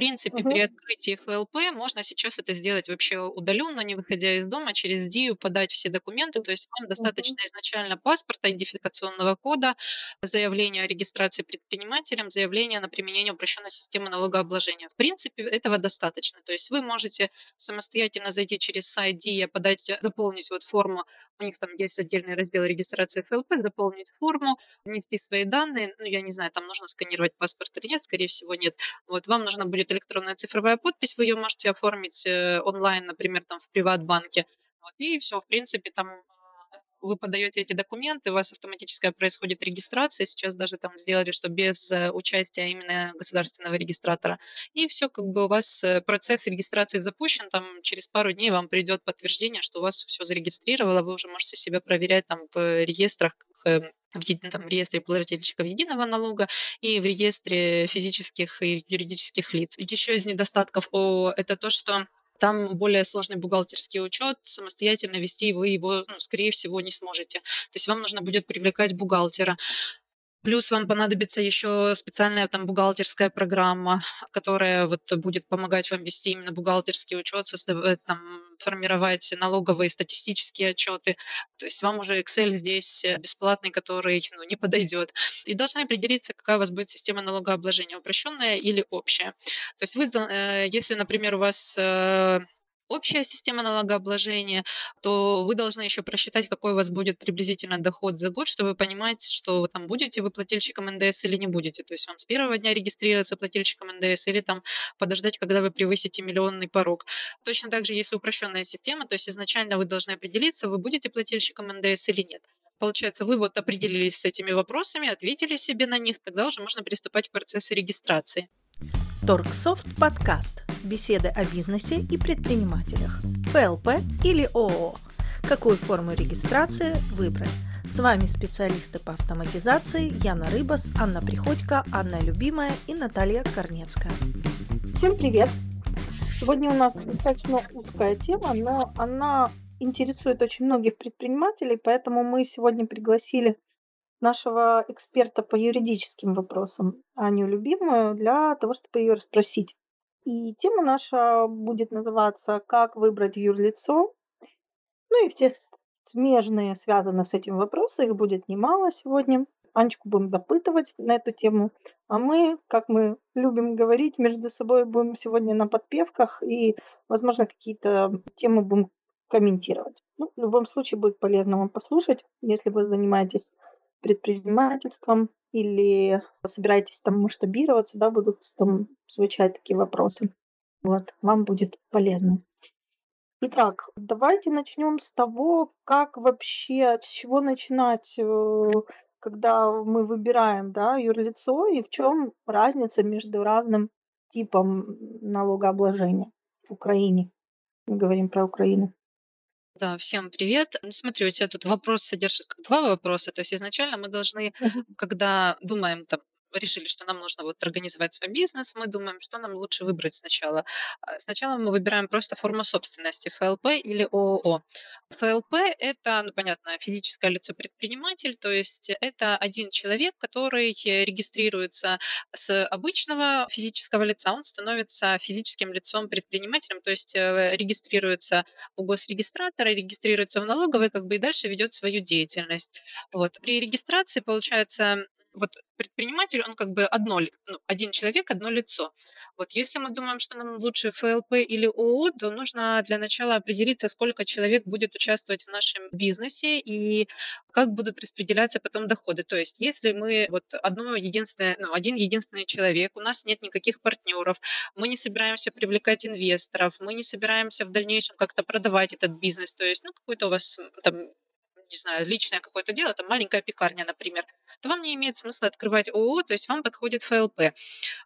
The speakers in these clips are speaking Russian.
принципе, при открытии ФЛП можно сейчас это сделать вообще удаленно, не выходя из дома, через ДИЮ подать все документы. То есть вам достаточно изначально паспорта, идентификационного кода, заявление о регистрации предпринимателем, заявление на применение упрощенной системы налогообложения. В принципе, этого достаточно. То есть вы можете самостоятельно зайти через сайт ДИЯ, подать, заполнить вот форму у них там есть отдельный раздел регистрации ФЛП, заполнить форму, внести свои данные. Ну, я не знаю, там нужно сканировать паспорт или нет, скорее всего, нет. Вот вам нужна будет электронная цифровая подпись, вы ее можете оформить э, онлайн, например, там в приват-банке. Вот, и все, в принципе, там вы подаете эти документы, у вас автоматическая происходит регистрация. Сейчас даже там сделали, что без э, участия именно государственного регистратора. И все, как бы у вас э, процесс регистрации запущен. Там через пару дней вам придет подтверждение, что у вас все зарегистрировало. Вы уже можете себя проверять там в реестрах эм, в, там, в реестре плательщиков единого налога и в реестре физических и юридических лиц. Еще из недостатков о, это то, что там более сложный бухгалтерский учет, самостоятельно вести вы его, ну, скорее всего, не сможете. То есть вам нужно будет привлекать бухгалтера. Плюс вам понадобится еще специальная там бухгалтерская программа, которая вот будет помогать вам вести именно бухгалтерский учет, создавать, там, формировать налоговые статистические отчеты. То есть вам уже Excel здесь бесплатный, который ну, не подойдет. И должны определиться, какая у вас будет система налогообложения, упрощенная или общая. То есть вы, э, если, например, у вас э, общая система налогообложения, то вы должны еще просчитать, какой у вас будет приблизительно доход за год, чтобы понимать, что вы там будете вы плательщиком НДС или не будете. То есть вам с первого дня регистрироваться плательщиком НДС или там подождать, когда вы превысите миллионный порог. Точно так же, если упрощенная система, то есть изначально вы должны определиться, вы будете плательщиком НДС или нет. Получается, вы вот определились с этими вопросами, ответили себе на них, тогда уже можно приступать к процессу регистрации. Торгсофт подкаст. Беседы о бизнесе и предпринимателях. ПЛП или ООО. Какую форму регистрации выбрать? С вами специалисты по автоматизации Яна Рыбас, Анна Приходько, Анна Любимая и Наталья Корнецкая. Всем привет! Сегодня у нас достаточно узкая тема, но она интересует очень многих предпринимателей, поэтому мы сегодня пригласили нашего эксперта по юридическим вопросам, Аню Любимую, для того, чтобы ее расспросить. И тема наша будет называться «Как выбрать юрлицо?». Ну и все смежные, связанные с этим вопросы, их будет немало сегодня. Анечку будем допытывать на эту тему. А мы, как мы любим говорить, между собой будем сегодня на подпевках и, возможно, какие-то темы будем комментировать. Ну, в любом случае будет полезно вам послушать, если вы занимаетесь предпринимательством или собираетесь там масштабироваться, да, будут там звучать такие вопросы. Вот, вам будет полезно. Итак, давайте начнем с того, как вообще, с чего начинать, э, когда мы выбираем, да, юрлицо, и в чем разница между разным типом налогообложения в Украине. Мы говорим про Украину. Да, всем привет. Ну, смотри, у тебя тут вопрос содержит два вопроса. То есть изначально мы должны, когда думаем там решили, что нам нужно вот организовать свой бизнес, мы думаем, что нам лучше выбрать сначала. А, сначала мы выбираем просто форму собственности ФЛП или ООО. ФЛП– это, ну, понятно, физическое лицо-предприниматель, то есть это один человек, который регистрируется с обычного физического лица, он становится физическим лицом-предпринимателем, то есть э, регистрируется у госрегистратора, регистрируется в налоговой, как бы и дальше ведет свою деятельность. Вот. При регистрации, получается, вот предприниматель, он как бы одно, ну, один человек, одно лицо. Вот если мы думаем, что нам лучше ФЛП или ООО, то нужно для начала определиться, сколько человек будет участвовать в нашем бизнесе и как будут распределяться потом доходы. То есть если мы вот одно единственное, ну, один единственный человек, у нас нет никаких партнеров, мы не собираемся привлекать инвесторов, мы не собираемся в дальнейшем как-то продавать этот бизнес, то есть ну, какой-то у вас там не знаю, личное какое-то дело, там маленькая пекарня, например, то вам не имеет смысла открывать ООО, то есть вам подходит ФЛП.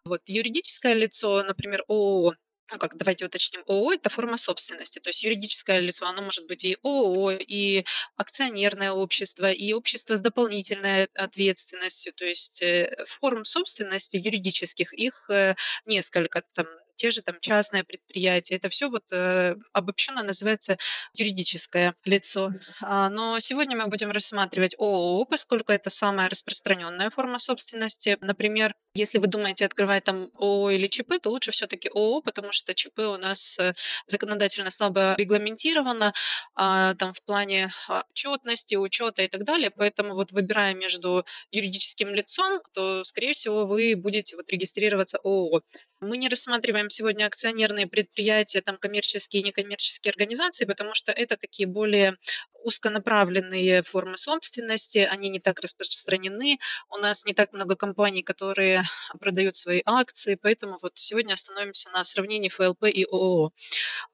Вот юридическое лицо, например, ООО, ну как, давайте уточним, ООО – это форма собственности, то есть юридическое лицо, оно может быть и ООО, и акционерное общество, и общество с дополнительной ответственностью, то есть э, форм собственности юридических, их э, несколько, там те же там частное предприятие. Это все вот э, обобщенно называется юридическое лицо. А, но сегодня мы будем рассматривать ООО, поскольку это самая распространенная форма собственности. Например, Если вы думаете открывать там ООО или ЧП, то лучше все-таки ООО, потому что ЧП у нас э, законодательно слабо регламентировано а, там в плане а, отчетности, учета и так далее. Поэтому вот выбирая между юридическим лицом, то, скорее всего, вы будете вот регистрироваться ООО. Мы не рассматриваем сегодня акционерные предприятия, там коммерческие и некоммерческие организации, потому что это такие более узконаправленные формы собственности, они не так распространены, у нас не так много компаний, которые продают свои акции, поэтому вот сегодня остановимся на сравнении ФЛП и ООО.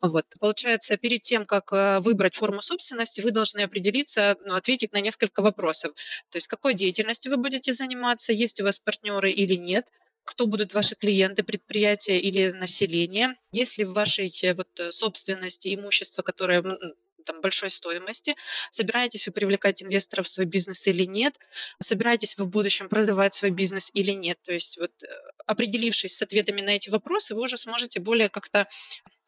Вот. Получается, перед тем, как э, выбрать форму собственности, вы должны определиться, ну, ответить на несколько вопросов. То есть, какой деятельностью вы будете заниматься, есть у вас партнеры или нет, кто будут ваши клиенты, предприятия или население, есть ли в вашей э, вот, э, собственности имущество, которое там, большой стоимости, собираетесь вы привлекать инвесторов в свой бизнес или нет, собираетесь вы в будущем продавать свой бизнес или нет. То есть вот э, определившись с ответами на эти вопросы, вы уже сможете более как-то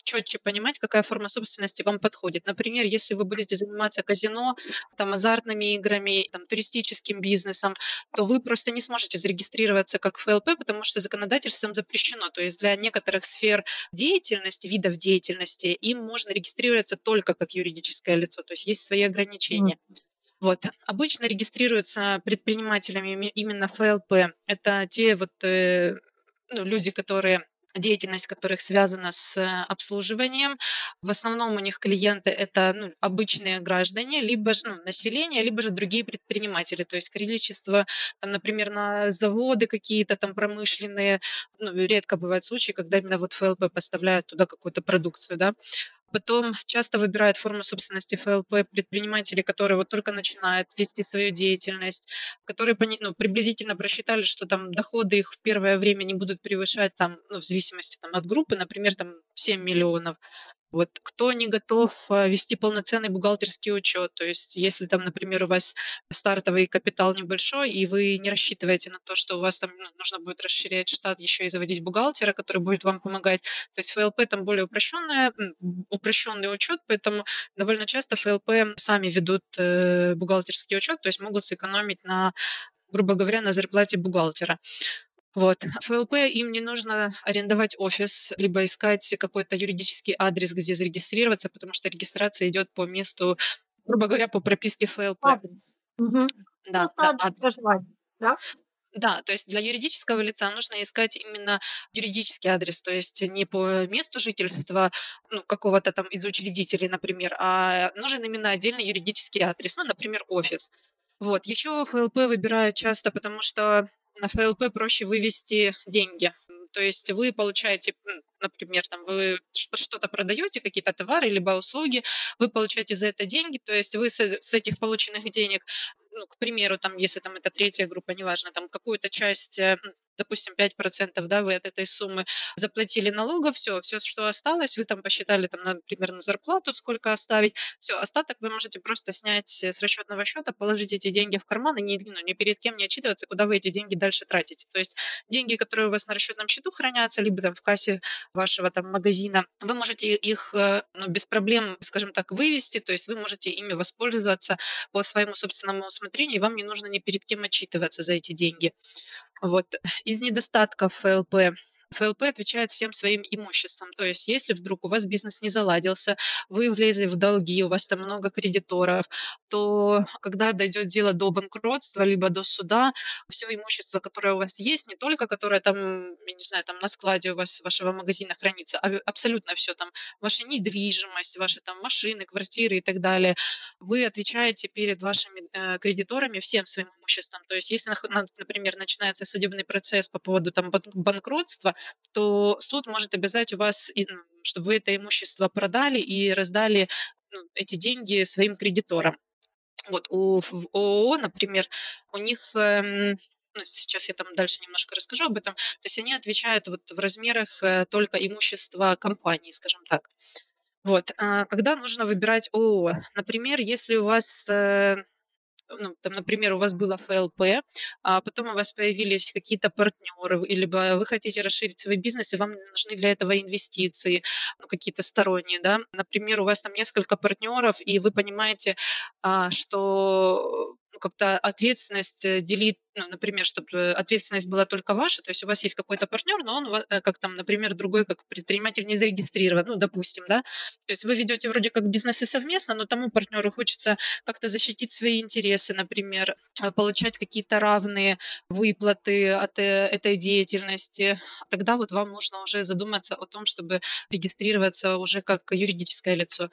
четче понимать, какая форма собственности вам подходит. Например, если вы будете заниматься казино, там, азартными играми, там, туристическим бизнесом, то вы просто не сможете зарегистрироваться как ФЛП, потому что законодательством запрещено. То есть для некоторых сфер деятельности, видов деятельности, им можно регистрироваться только как юридическое лицо. То есть есть свои ограничения. Вот. Обычно регистрируются предпринимателями именно ФЛП. Это те вот э, ну, люди, которые деятельность которых связана с э, обслуживанием. В основном у них клиенты это ну, обычные граждане, либо же ну, население, либо же другие предприниматели. То есть количество, там, например, на заводы какие-то там промышленные, ну, редко бывают случаи, когда именно вот ФЛП поставляют туда какую-то продукцию, да. Потом часто выбирают форму собственности ФЛП предприниматели, которые вот только начинают вести свою деятельность, которые ну, приблизительно просчитали, что там доходы их в первое время не будут превышать там, ну, в зависимости там, от группы, например, там 7 миллионов. Вот кто не готов а, вести полноценный бухгалтерский учет, то есть если там, например, у вас стартовый капитал небольшой, и вы не рассчитываете на то, что у вас там ну, нужно будет расширять штат, еще и заводить бухгалтера, который будет вам помогать. То есть ФЛП там более упрощенная, упрощенный учет, поэтому довольно часто ФЛП сами ведут э, бухгалтерский учет, то есть могут сэкономить на грубо говоря, на зарплате бухгалтера. Вот. ФЛП им не нужно арендовать офис, либо искать какой-то юридический адрес, где зарегистрироваться, потому что регистрация идет по месту, грубо говоря, по прописке ФЛП. Адрес. Угу. Да, да, адрес. да? Да, то есть для юридического лица нужно искать именно юридический адрес, то есть не по месту жительства ну, какого-то там из учредителей, например, а нужен именно отдельный юридический адрес, ну, например, офис. Вот. Еще ФЛП выбирают часто, потому что на ФЛП проще вывести деньги. То есть вы получаете, например, там вы что-то продаете, какие-то товары либо услуги, вы получаете за это деньги, то есть вы с, этих полученных денег, ну, к примеру, там, если там это третья группа, неважно, там какую-то часть э, допустим, 5%, да, вы от этой суммы заплатили налогов, все, все, что осталось, вы там посчитали, там, например, на зарплату, сколько оставить, все, остаток вы можете просто снять с расчетного счета, положить эти деньги в карман и ни, ну, ни перед кем не отчитываться, куда вы эти деньги дальше тратите. То есть деньги, которые у вас на расчетном счету хранятся, либо там в кассе вашего там магазина, вы можете их э, ну, без проблем, скажем так, вывести, то есть вы можете ими воспользоваться по своему собственному усмотрению, и вам не нужно ни перед кем отчитываться за эти деньги. Вот. Из недостатков ФЛП ФЛП отвечает всем своим имуществом. То есть, если вдруг у вас бизнес не заладился, вы влезли в долги, у вас там много кредиторов, то когда дойдет дело до банкротства, либо до суда, все имущество, которое у вас есть, не только которое там, я не знаю, там на складе у вас вашего магазина хранится, а абсолютно все там, ваша недвижимость, ваши там машины, квартиры и так далее, вы отвечаете перед вашими э, кредиторами всем своим имуществом. То есть, если, например, начинается судебный процесс по поводу там банкротства, то суд может обязать у вас, ну, чтобы вы это имущество продали и раздали ну, эти деньги своим кредиторам. Вот у ООО, например, у них эм, ну, сейчас я там дальше немножко расскажу об этом, то есть они отвечают вот в размерах э, только имущества компании, скажем так. Вот. А когда нужно выбирать ООО? Например, если у вас э, ну, там, например, у вас было ФЛП, а потом у вас появились какие-то партнеры, или вы хотите расширить свой бизнес, и вам нужны для этого инвестиции, ну, какие-то сторонние, да. Например, у вас там несколько партнеров, и вы понимаете, а, что ну, как-то ответственность э, делить, ну, например, чтобы ответственность была только ваша, то есть у вас есть какой-то партнер, но он э, как там, например, другой как предприниматель не зарегистрирован, ну, допустим, да, то есть вы ведете вроде как бизнесы совместно, но тому партнеру хочется как-то защитить свои интересы, например, э, получать какие-то равные выплаты от этой деятельности, тогда вот вам нужно уже задуматься о том, чтобы регистрироваться уже как юридическое лицо.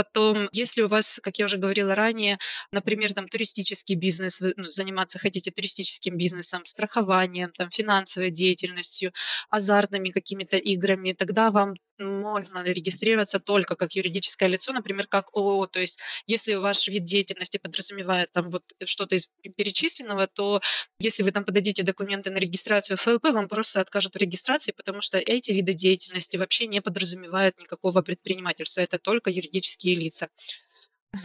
Потом, если у вас, как я уже говорила ранее, например, там туристический бизнес, вы ну, заниматься хотите туристическим бизнесом, страхованием, там, финансовой деятельностью, азартными какими-то играми, тогда вам можно регистрироваться только как юридическое лицо, например, как ООО. То есть если ваш вид деятельности подразумевает там вот что-то из перечисленного, то если вы там подадите документы на регистрацию ФЛП, вам просто откажут в регистрации, потому что эти виды деятельности вообще не подразумевают никакого предпринимательства. Это только юридические лица.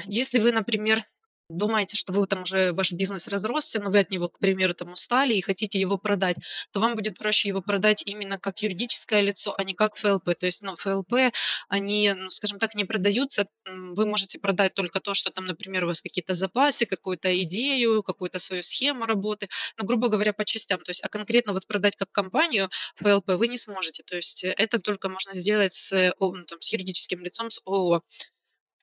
Если вы, например, думаете, что вы там уже ваш бизнес разросся, но вы от него, к примеру, там устали и хотите его продать, то вам будет проще его продать именно как юридическое лицо, а не как ФЛП. То есть, ну, ФЛП, они, ну, скажем так, не продаются. Вы можете продать только то, что там, например, у вас какие-то запасы, какую-то идею, какую-то свою схему работы, ну, грубо говоря, по частям. То есть, а конкретно вот продать как компанию ФЛП вы не сможете. То есть, это только можно сделать с, ну, там, с юридическим лицом, с ООО.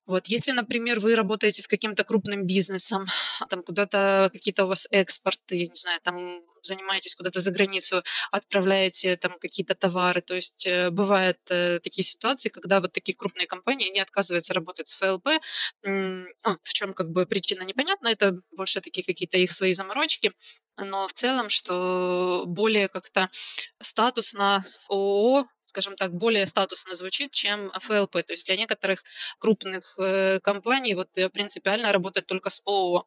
Вот, если, например, вы работаете с каким-то крупным бизнесом, там куда-то какие-то у вас экспорты, я не знаю, там занимаетесь куда-то за границу, отправляете там какие-то товары. То есть э, бывают э, такие ситуации, когда вот такие крупные компании, они отказываются работать с ФЛП. Ну, в чем как бы причина непонятна, это больше такие какие-то их свои заморочки. Но в целом, что более как-то статусно ООО скажем так, более статусно звучит, чем ФЛП. То есть для некоторых крупных э, компаний вот э, принципиально работать только с ООО.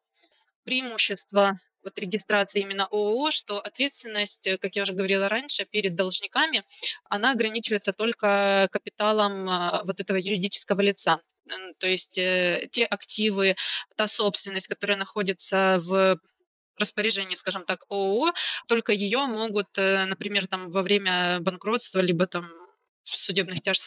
Преимущество вот регистрации именно ООО, что ответственность, э, как я уже говорила раньше, перед должниками, она ограничивается только капиталом а, вот этого юридического лица. То есть э, те активы, та собственность, которая находится в распоряжении, скажем так, ООО, только ее могут, э, например, там во время банкротства, либо там судебных тяжб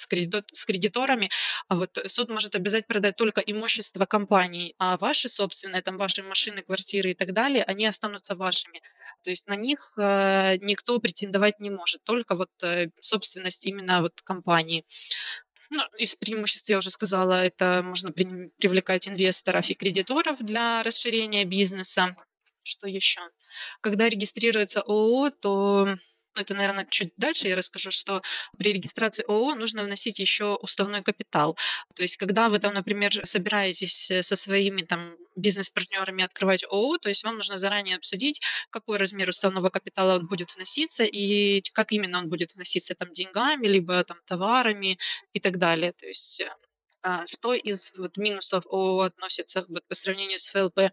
с кредиторами, а вот суд может обязать продать только имущество компании, а ваши собственные, там ваши машины, квартиры и так далее, они останутся вашими. То есть на них э, никто претендовать не может, только вот э, собственность именно вот компании. Ну, из преимуществ я уже сказала, это можно привлекать инвесторов и кредиторов для расширения бизнеса. Что еще? Когда регистрируется ООО, то ну, это, наверное, чуть дальше я расскажу, что при регистрации ООО нужно вносить еще уставной капитал. То есть, когда вы там, например, собираетесь э, со своими там бизнес-партнерами открывать ООО, то есть вам нужно заранее обсудить, какой размер уставного капитала будет вноситься и как именно он будет вноситься там деньгами, либо там товарами и так далее. То есть э, а, что из вот, минусов ООО относится вот, по сравнению с ФЛП?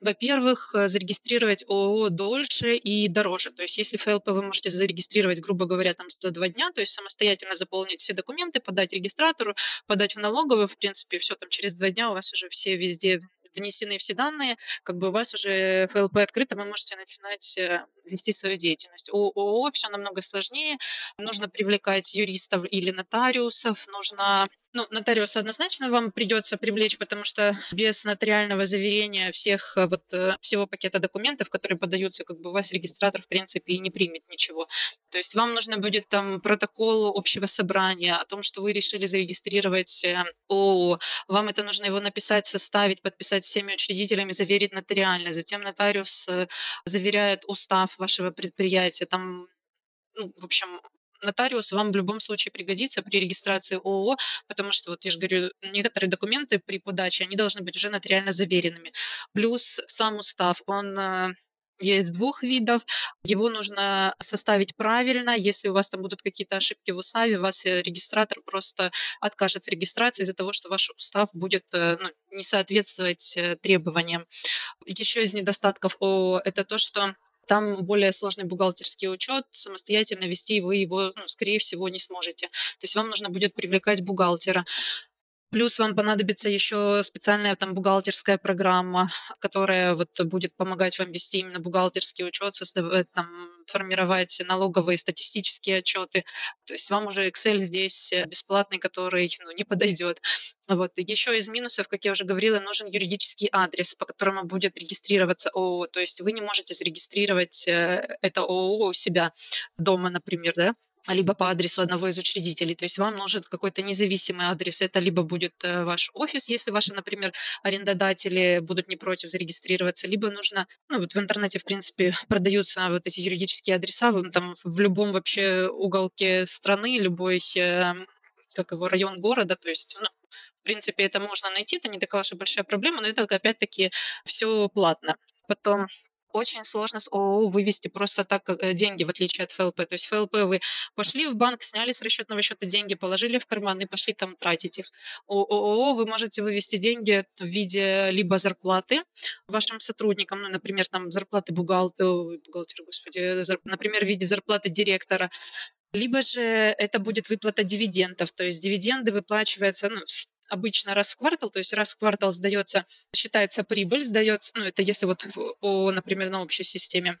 Во-первых, э, зарегистрировать ООО дольше и дороже. То есть если ФЛП вы можете зарегистрировать, грубо говоря, там за два дня, то есть самостоятельно заполнить все документы, подать регистратору, подать в налоговую, в принципе, все там через два дня у вас уже все везде внесены все данные, как бы у вас уже ФЛП открыто, вы можете начинать э, вести свою деятельность. У ООО все намного сложнее. Нужно привлекать юристов или нотариусов. Нужно, ну, нотариуса однозначно вам придется привлечь, потому что без нотариального заверения всех э, вот э, всего пакета документов, которые подаются, как бы у вас регистратор в принципе и не примет ничего. То есть вам нужно будет там протокол общего собрания о том, что вы решили зарегистрировать ООО. Вам это нужно его написать, составить, подписать всеми учредителями, заверить нотариально. Затем нотариус заверяет устав вашего предприятия. Там, ну, в общем, нотариус вам в любом случае пригодится при регистрации ООО, потому что, вот я же говорю, некоторые документы при подаче, они должны быть уже нотариально заверенными. Плюс сам устав, он э, есть двух видов. Его нужно составить правильно. Если у вас там будут какие-то ошибки в уставе, вас э, регистратор просто откажет в регистрации из-за того, что ваш устав будет э, ну, не соответствовать требованиям. Еще из недостатков ООО это то, что там более сложный бухгалтерский учет, самостоятельно вести вы его, ну, скорее всего, не сможете. То есть вам нужно будет привлекать бухгалтера. Плюс вам понадобится еще специальная там бухгалтерская программа, которая вот будет помогать вам вести именно бухгалтерский учет, создавать там формировать налоговые статистические отчеты. То есть вам уже Excel здесь э, бесплатный, который ну, не подойдет. Вот. Еще из минусов, как я уже говорила, нужен юридический адрес, по которому будет регистрироваться ООО. То есть вы не можете зарегистрировать э, это ООО у себя дома, например, да, либо по адресу одного из учредителей. То есть вам нужен какой-то независимый адрес. Это либо будет э, ваш офис, если ваши, например, арендодатели будут не против зарегистрироваться, либо нужно, ну вот в интернете, в принципе, продаются вот эти юридические адреса, там в любом вообще уголке страны, любой, э, как его, район города, то есть, ну, в принципе, это можно найти, это не такая уж и большая проблема, но это опять-таки все платно. Потом очень сложно с ООО вывести просто так э, деньги, в отличие от ФЛП. То есть ФЛП вы пошли в банк, сняли с расчетного счета деньги, положили в карман и пошли там тратить их. У ООО вы можете вывести деньги в виде либо зарплаты вашим сотрудникам, ну, например, там зарплаты бухгалтера, бухгалтера, господи, например, в виде зарплаты директора, либо же это будет выплата дивидендов, то есть дивиденды выплачиваются ну, обычно раз в квартал, то есть раз в квартал сдается, считается прибыль, сдается, ну это если вот о, например, на общей системе.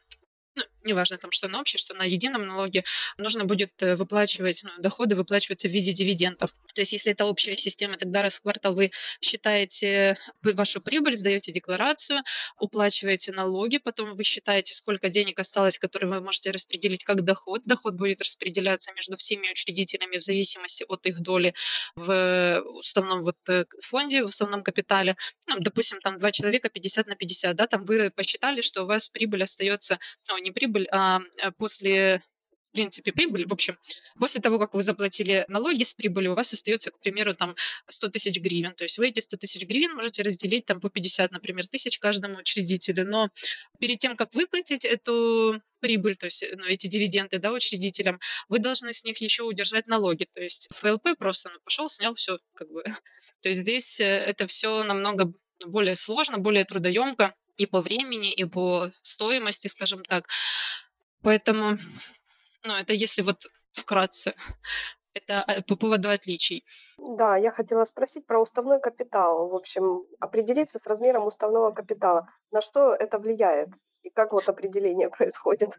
Ну, неважно там, что на общей, что на едином налоге, нужно будет э, выплачивать, ну, доходы выплачиваются в виде дивидендов. То есть если это общая система, тогда раз в квартал вы считаете вашу прибыль, сдаете декларацию, уплачиваете налоги, потом вы считаете, сколько денег осталось, которые вы можете распределить как доход. Доход будет распределяться между всеми учредителями в зависимости от их доли в уставном вот э, фонде, в основном капитале. Ну, допустим, там два человека 50 на 50, да, там вы посчитали, что у вас прибыль остается, ну, не прибыль, а, а после в принципе, прибыль. В общем, после того, как вы заплатили налоги с прибыли, у вас остается, к примеру, там 100 тысяч гривен. То есть вы эти 100 тысяч гривен можете разделить там по 50, например, тысяч каждому учредителю. Но перед тем, как выплатить эту прибыль, то есть ну, эти дивиденды да, учредителям, вы должны с них еще удержать налоги. То есть ФЛП просто ну, пошел, снял все. Как бы. То есть здесь э, это все намного более сложно, более трудоемко и по времени, и по стоимости, скажем так. Поэтому, ну, это если вот вкратце. Это э, по поводу отличий. Да, я хотела спросить про уставной капитал. В общем, определиться с размером уставного капитала. На что это влияет? И как вот определение происходит?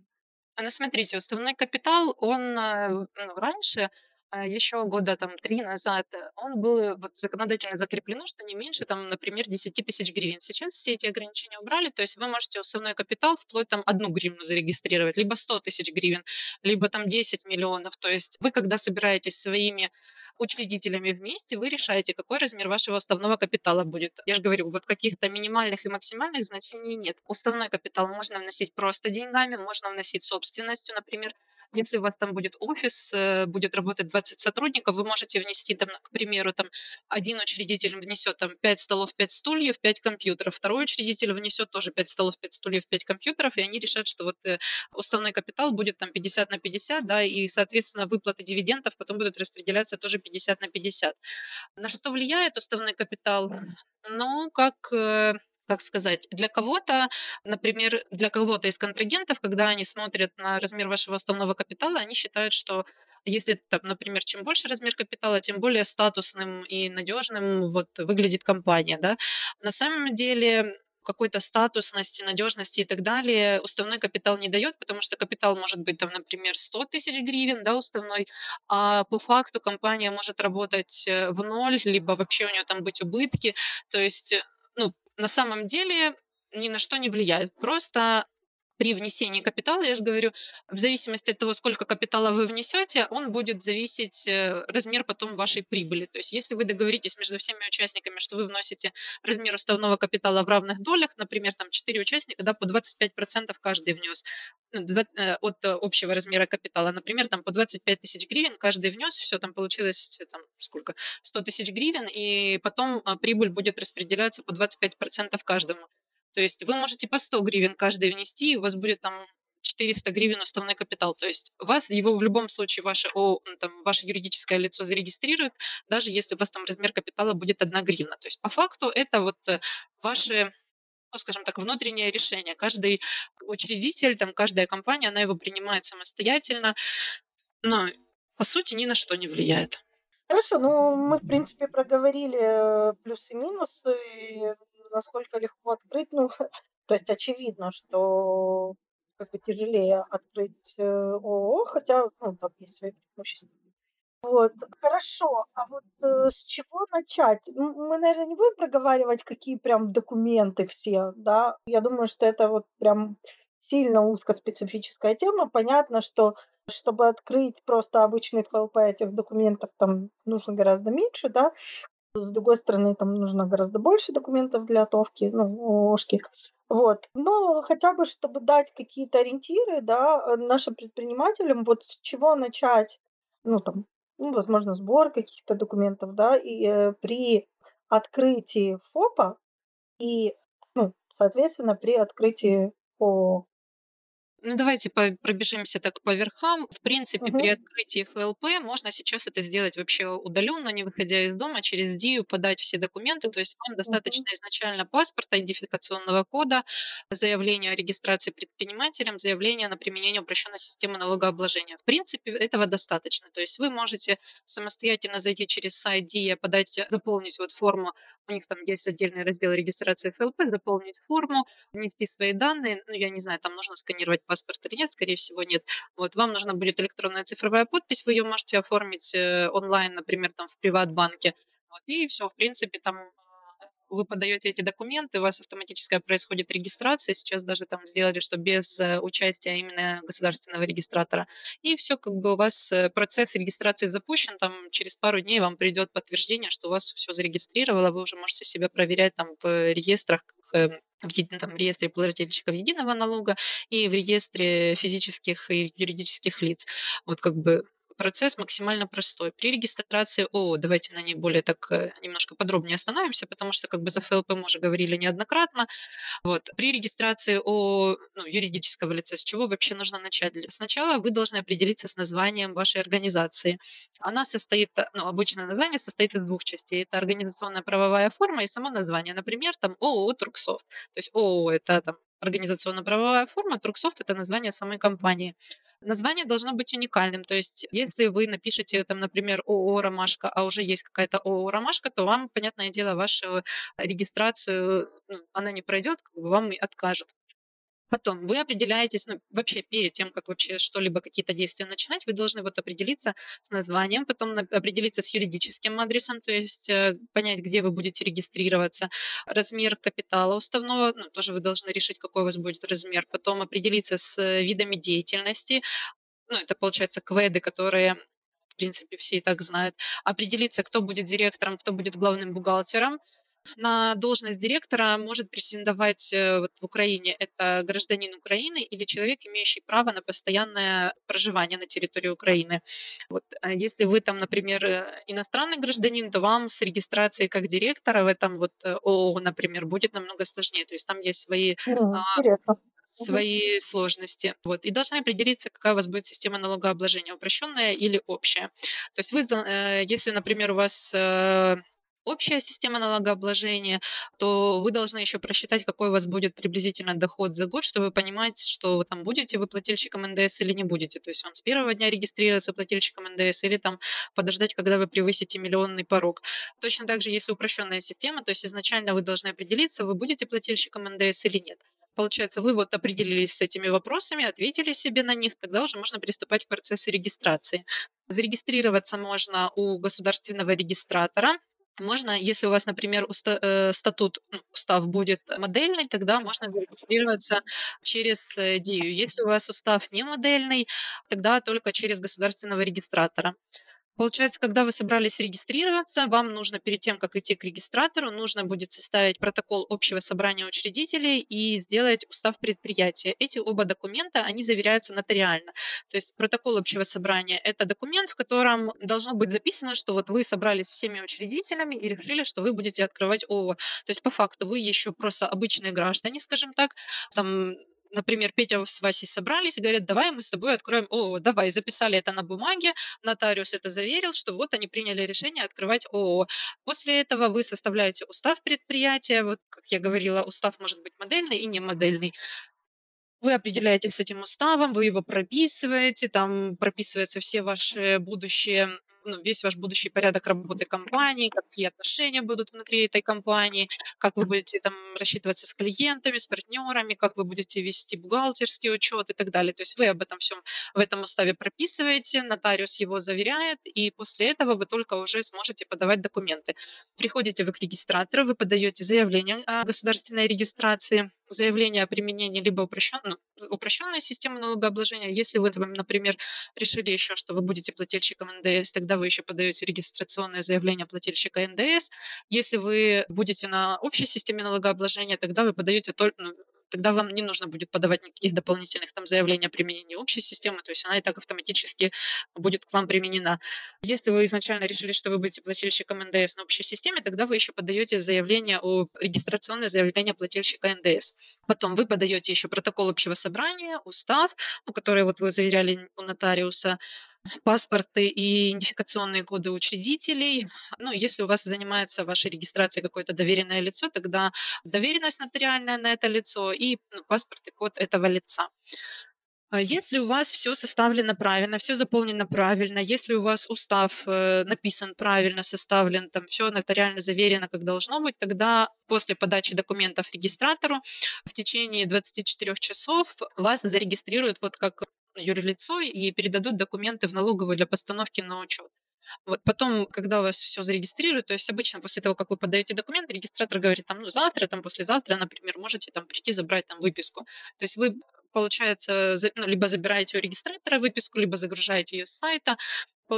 Ну, смотрите, уставной капитал, он э, ну, раньше а, еще года там три назад, э, он был вот законодательно закреплено, что не меньше, там, например, 10 тысяч гривен. Сейчас все эти ограничения убрали, то есть вы можете уставной капитал вплоть там одну гривну зарегистрировать, либо 100 тысяч гривен, либо там 10 миллионов. То есть вы, когда собираетесь своими учредителями вместе, вы решаете, какой размер вашего уставного капитала будет. Я же говорю, вот каких-то минимальных и максимальных значений нет. Уставной капитал можно вносить просто деньгами, можно вносить собственностью, например, если у вас там будет офис, э, будет работать 20 сотрудников, вы можете внести, там, к примеру, там, один учредитель внесет там 5 столов, 5 стульев, 5 компьютеров, второй учредитель внесет тоже 5 столов, 5 стульев, 5 компьютеров, и они решат, что вот э, уставной капитал будет там 50 на 50, да, и, соответственно, выплаты дивидендов потом будут распределяться тоже 50 на 50. На что влияет уставной капитал? Ну, как э, как сказать, для кого-то, например, для кого-то из контрагентов, когда они смотрят на размер вашего основного капитала, они считают, что если, там, например, чем больше размер капитала, тем более статусным и надежным вот выглядит компания, да. На самом деле какой-то статусности, надежности и так далее уставной капитал не дает, потому что капитал может быть, там, например, 100 тысяч гривен, да, уставной, а по факту компания может работать э, в ноль, либо вообще у нее там быть убытки. То есть, ну, на самом деле ни на что не влияет. Просто при внесении капитала, я же говорю, в зависимости от того, сколько капитала вы внесете, он будет зависеть э, размер потом вашей прибыли. То есть если вы договоритесь между всеми участниками, что вы вносите размер уставного капитала в равных долях, например, там 4 участника, да, по 25% каждый внес ну, э, от общего размера капитала, например, там по 25 тысяч гривен каждый внес, все там получилось там сколько, 100 тысяч гривен, и потом а, прибыль будет распределяться по 25% каждому. То есть вы можете по 100 гривен каждый внести, и у вас будет там 400 гривен уставной капитал. То есть вас его в любом случае ваше, о, там, ваше юридическое лицо зарегистрирует, даже если у вас там размер капитала будет 1 гривна. То есть по факту это вот э, ваши ну, скажем так, внутреннее решение. Каждый учредитель, там, каждая компания, она его принимает самостоятельно, но по сути ни на что не влияет. Хорошо, ну мы, в принципе, проговорили э, плюсы и минусы насколько легко открыть, ну, то есть очевидно, что как бы тяжелее открыть э, ООО, хотя, ну, там есть свои преимущества. Вот, хорошо. А вот э, с чего начать? Мы, наверное, не будем проговаривать, какие прям документы все, да? Я думаю, что это вот прям сильно узкоспецифическая тема. Понятно, что чтобы открыть просто обычный ФЛП, этих документов там нужно гораздо меньше, да? С другой стороны, там нужно гораздо больше документов для ОТОВки, ну, ООшки. Вот. Но хотя бы, чтобы дать какие-то ориентиры, да, э, нашим предпринимателям, вот с чего начать, ну, там, ну, возможно, сбор каких-то документов, да, и э, при открытии ФОПа и, ну, соответственно, при открытии ООО. Ну, давайте по пробежимся так по верхам. В принципе, Мгм. при открытии ФЛП можно сейчас это сделать вообще удаленно, не выходя из дома, через ДИЮ подать все документы. То есть вам достаточно изначально паспорта, идентификационного кода, заявления о регистрации предпринимателем, заявления на применение упрощенной системы налогообложения. В принципе, этого достаточно. То есть вы можете самостоятельно зайти через сайт ДИА, подать, заполнить вот форму. У них там есть отдельный раздел регистрации ФЛП, заполнить форму, внести свои данные. Ну, я не знаю, там нужно сканировать паспорт или нет, скорее всего, нет. Вот, вам нужна будет электронная цифровая подпись, вы ее можете оформить э, онлайн, например, там в приват-банке. Вот, и все, в принципе, там вы подаете эти документы, у вас автоматическая происходит регистрация. Сейчас даже там сделали, что без э, участия именно государственного регистратора. И все, как бы у вас э, процесс регистрации запущен. Там через пару дней вам придет подтверждение, что у вас все зарегистрировало. Вы уже можете себя проверять там в реестрах, как, э, в еди- там, реестре плательщиков единого налога и в реестре физических и юридических лиц. Вот как бы процесс максимально простой. При регистрации ООО, давайте на ней более так э, немножко подробнее остановимся, потому что как бы за ФЛП мы уже говорили неоднократно. Вот. При регистрации ООО, ну, юридического лица, с чего вообще нужно начать? Сначала вы должны определиться с названием вашей организации. Она состоит, ну, обычное название состоит из двух частей. Это организационная правовая форма и само название. Например, там ООО «Турксофт». То есть ООО– это там организационно-правовая форма, Турксофт– это название самой компании. Название должно быть уникальным. То есть, если вы напишете там, например, ООО «Ромашка», а уже есть какая-то ООО «Ромашка», то вам, понятное дело, вашу регистрацию, ну, она не пройдет, вам откажут. Потом вы определяетесь, ну, вообще перед тем, как вообще что-либо, какие-то действия начинать, вы должны вот определиться с названием, потом определиться с юридическим адресом, то есть э, понять, где вы будете регистрироваться, размер капитала уставного, ну, тоже вы должны решить, какой у вас будет размер, потом определиться с э, видами деятельности, ну, это получается кведы, которые в принципе, все и так знают. Определиться, кто будет директором, кто будет главным бухгалтером. На должность директора может претендовать э, вот в Украине это гражданин Украины или человек, имеющий право на постоянное проживание на территории Украины. Вот. А если вы там, например, э, иностранный гражданин, то вам с регистрацией как директора в этом вот э, ООО, например, будет намного сложнее. То есть там есть свои а, Интересно. Свои сложности. Вот. И должны определиться, какая у вас будет система налогообложения, упрощенная или общая. То есть вы, если, например, у вас общая система налогообложения, то вы должны еще просчитать, какой у вас будет приблизительно доход за год, чтобы понимать, что вы там будете вы плательщиком НДС или не будете. То есть вам с первого дня регистрироваться плательщиком НДС или там подождать, когда вы превысите миллионный порог. Точно так же, если упрощенная система, то есть изначально вы должны определиться, вы будете плательщиком НДС или нет. Получается, вы вот определились с этими вопросами, ответили себе на них, тогда уже можно приступать к процессу регистрации. Зарегистрироваться можно у государственного регистратора. Можно, если у вас, например, уста- э, статут, ну, устав будет модельный, тогда можно зарегистрироваться через э, ДИЮ. Если у вас устав не модельный, тогда только через государственного регистратора. Получается, когда вы собрались регистрироваться, вам нужно перед тем, как идти к регистратору, нужно будет составить протокол общего собрания учредителей и сделать устав предприятия. Эти оба документа, они заверяются нотариально. То есть протокол общего собрания– это документ, в котором должно быть записано, что вот вы собрались всеми учредителями и решили, что вы будете открывать ООО. То есть по факту вы еще просто обычные граждане, скажем так, там Например, Петя с Васей собрались и говорят, давай мы с тобой откроем ООО. Давай, записали это на бумаге, нотариус это заверил, что вот они приняли решение открывать ООО. После этого вы составляете устав предприятия. Вот, как я говорила, устав может быть модельный и не модельный. Вы определяетесь с этим уставом, вы его прописываете, там прописываются все ваши будущие весь ваш будущий порядок работы компании, какие отношения будут внутри этой компании, как вы будете там рассчитываться с клиентами, с партнерами, как вы будете вести бухгалтерский учет и так далее. То есть вы об этом всем в этом уставе прописываете, нотариус его заверяет, и после этого вы только уже сможете подавать документы. Приходите вы к регистратору, вы подаете заявление о государственной регистрации, заявление о применении либо упрощенной, упрощенной системы налогообложения. Если вы, например, решили еще, что вы будете плательщиком НДС, тогда вы еще подаете регистрационное заявление плательщика НДС. Если вы будете на общей системе налогообложения, тогда вы подаете только, ну, тогда вам не нужно будет подавать никаких дополнительных там заявлений о применении общей системы, то есть она и так автоматически будет к вам применена. Если вы изначально решили, что вы будете плательщиком НДС на общей системе, тогда вы еще подаете заявление о регистрационное заявление плательщика НДС. Потом вы подаете еще протокол общего собрания, устав, ну, который вот вы заверяли у нотариуса, паспорты и идентификационные коды учредителей. Ну, если у вас занимается вашей регистрацией какое-то доверенное лицо, тогда доверенность нотариальная на это лицо и ну, паспорт и код этого лица. А если у вас все составлено правильно, все заполнено правильно, если у вас устав э, написан правильно, составлен, там все нотариально заверено, как должно быть, тогда после подачи документов регистратору в течение 24 часов вас зарегистрируют вот как юрлицо и передадут документы в налоговую для постановки на учет. Вот потом, когда у вас все зарегистрируют, то есть обычно после того, как вы подаете документы, регистратор говорит, там, ну, завтра, там, послезавтра, например, можете там прийти забрать там выписку. То есть вы, получается, ну, либо забираете у регистратора выписку, либо загружаете ее с сайта,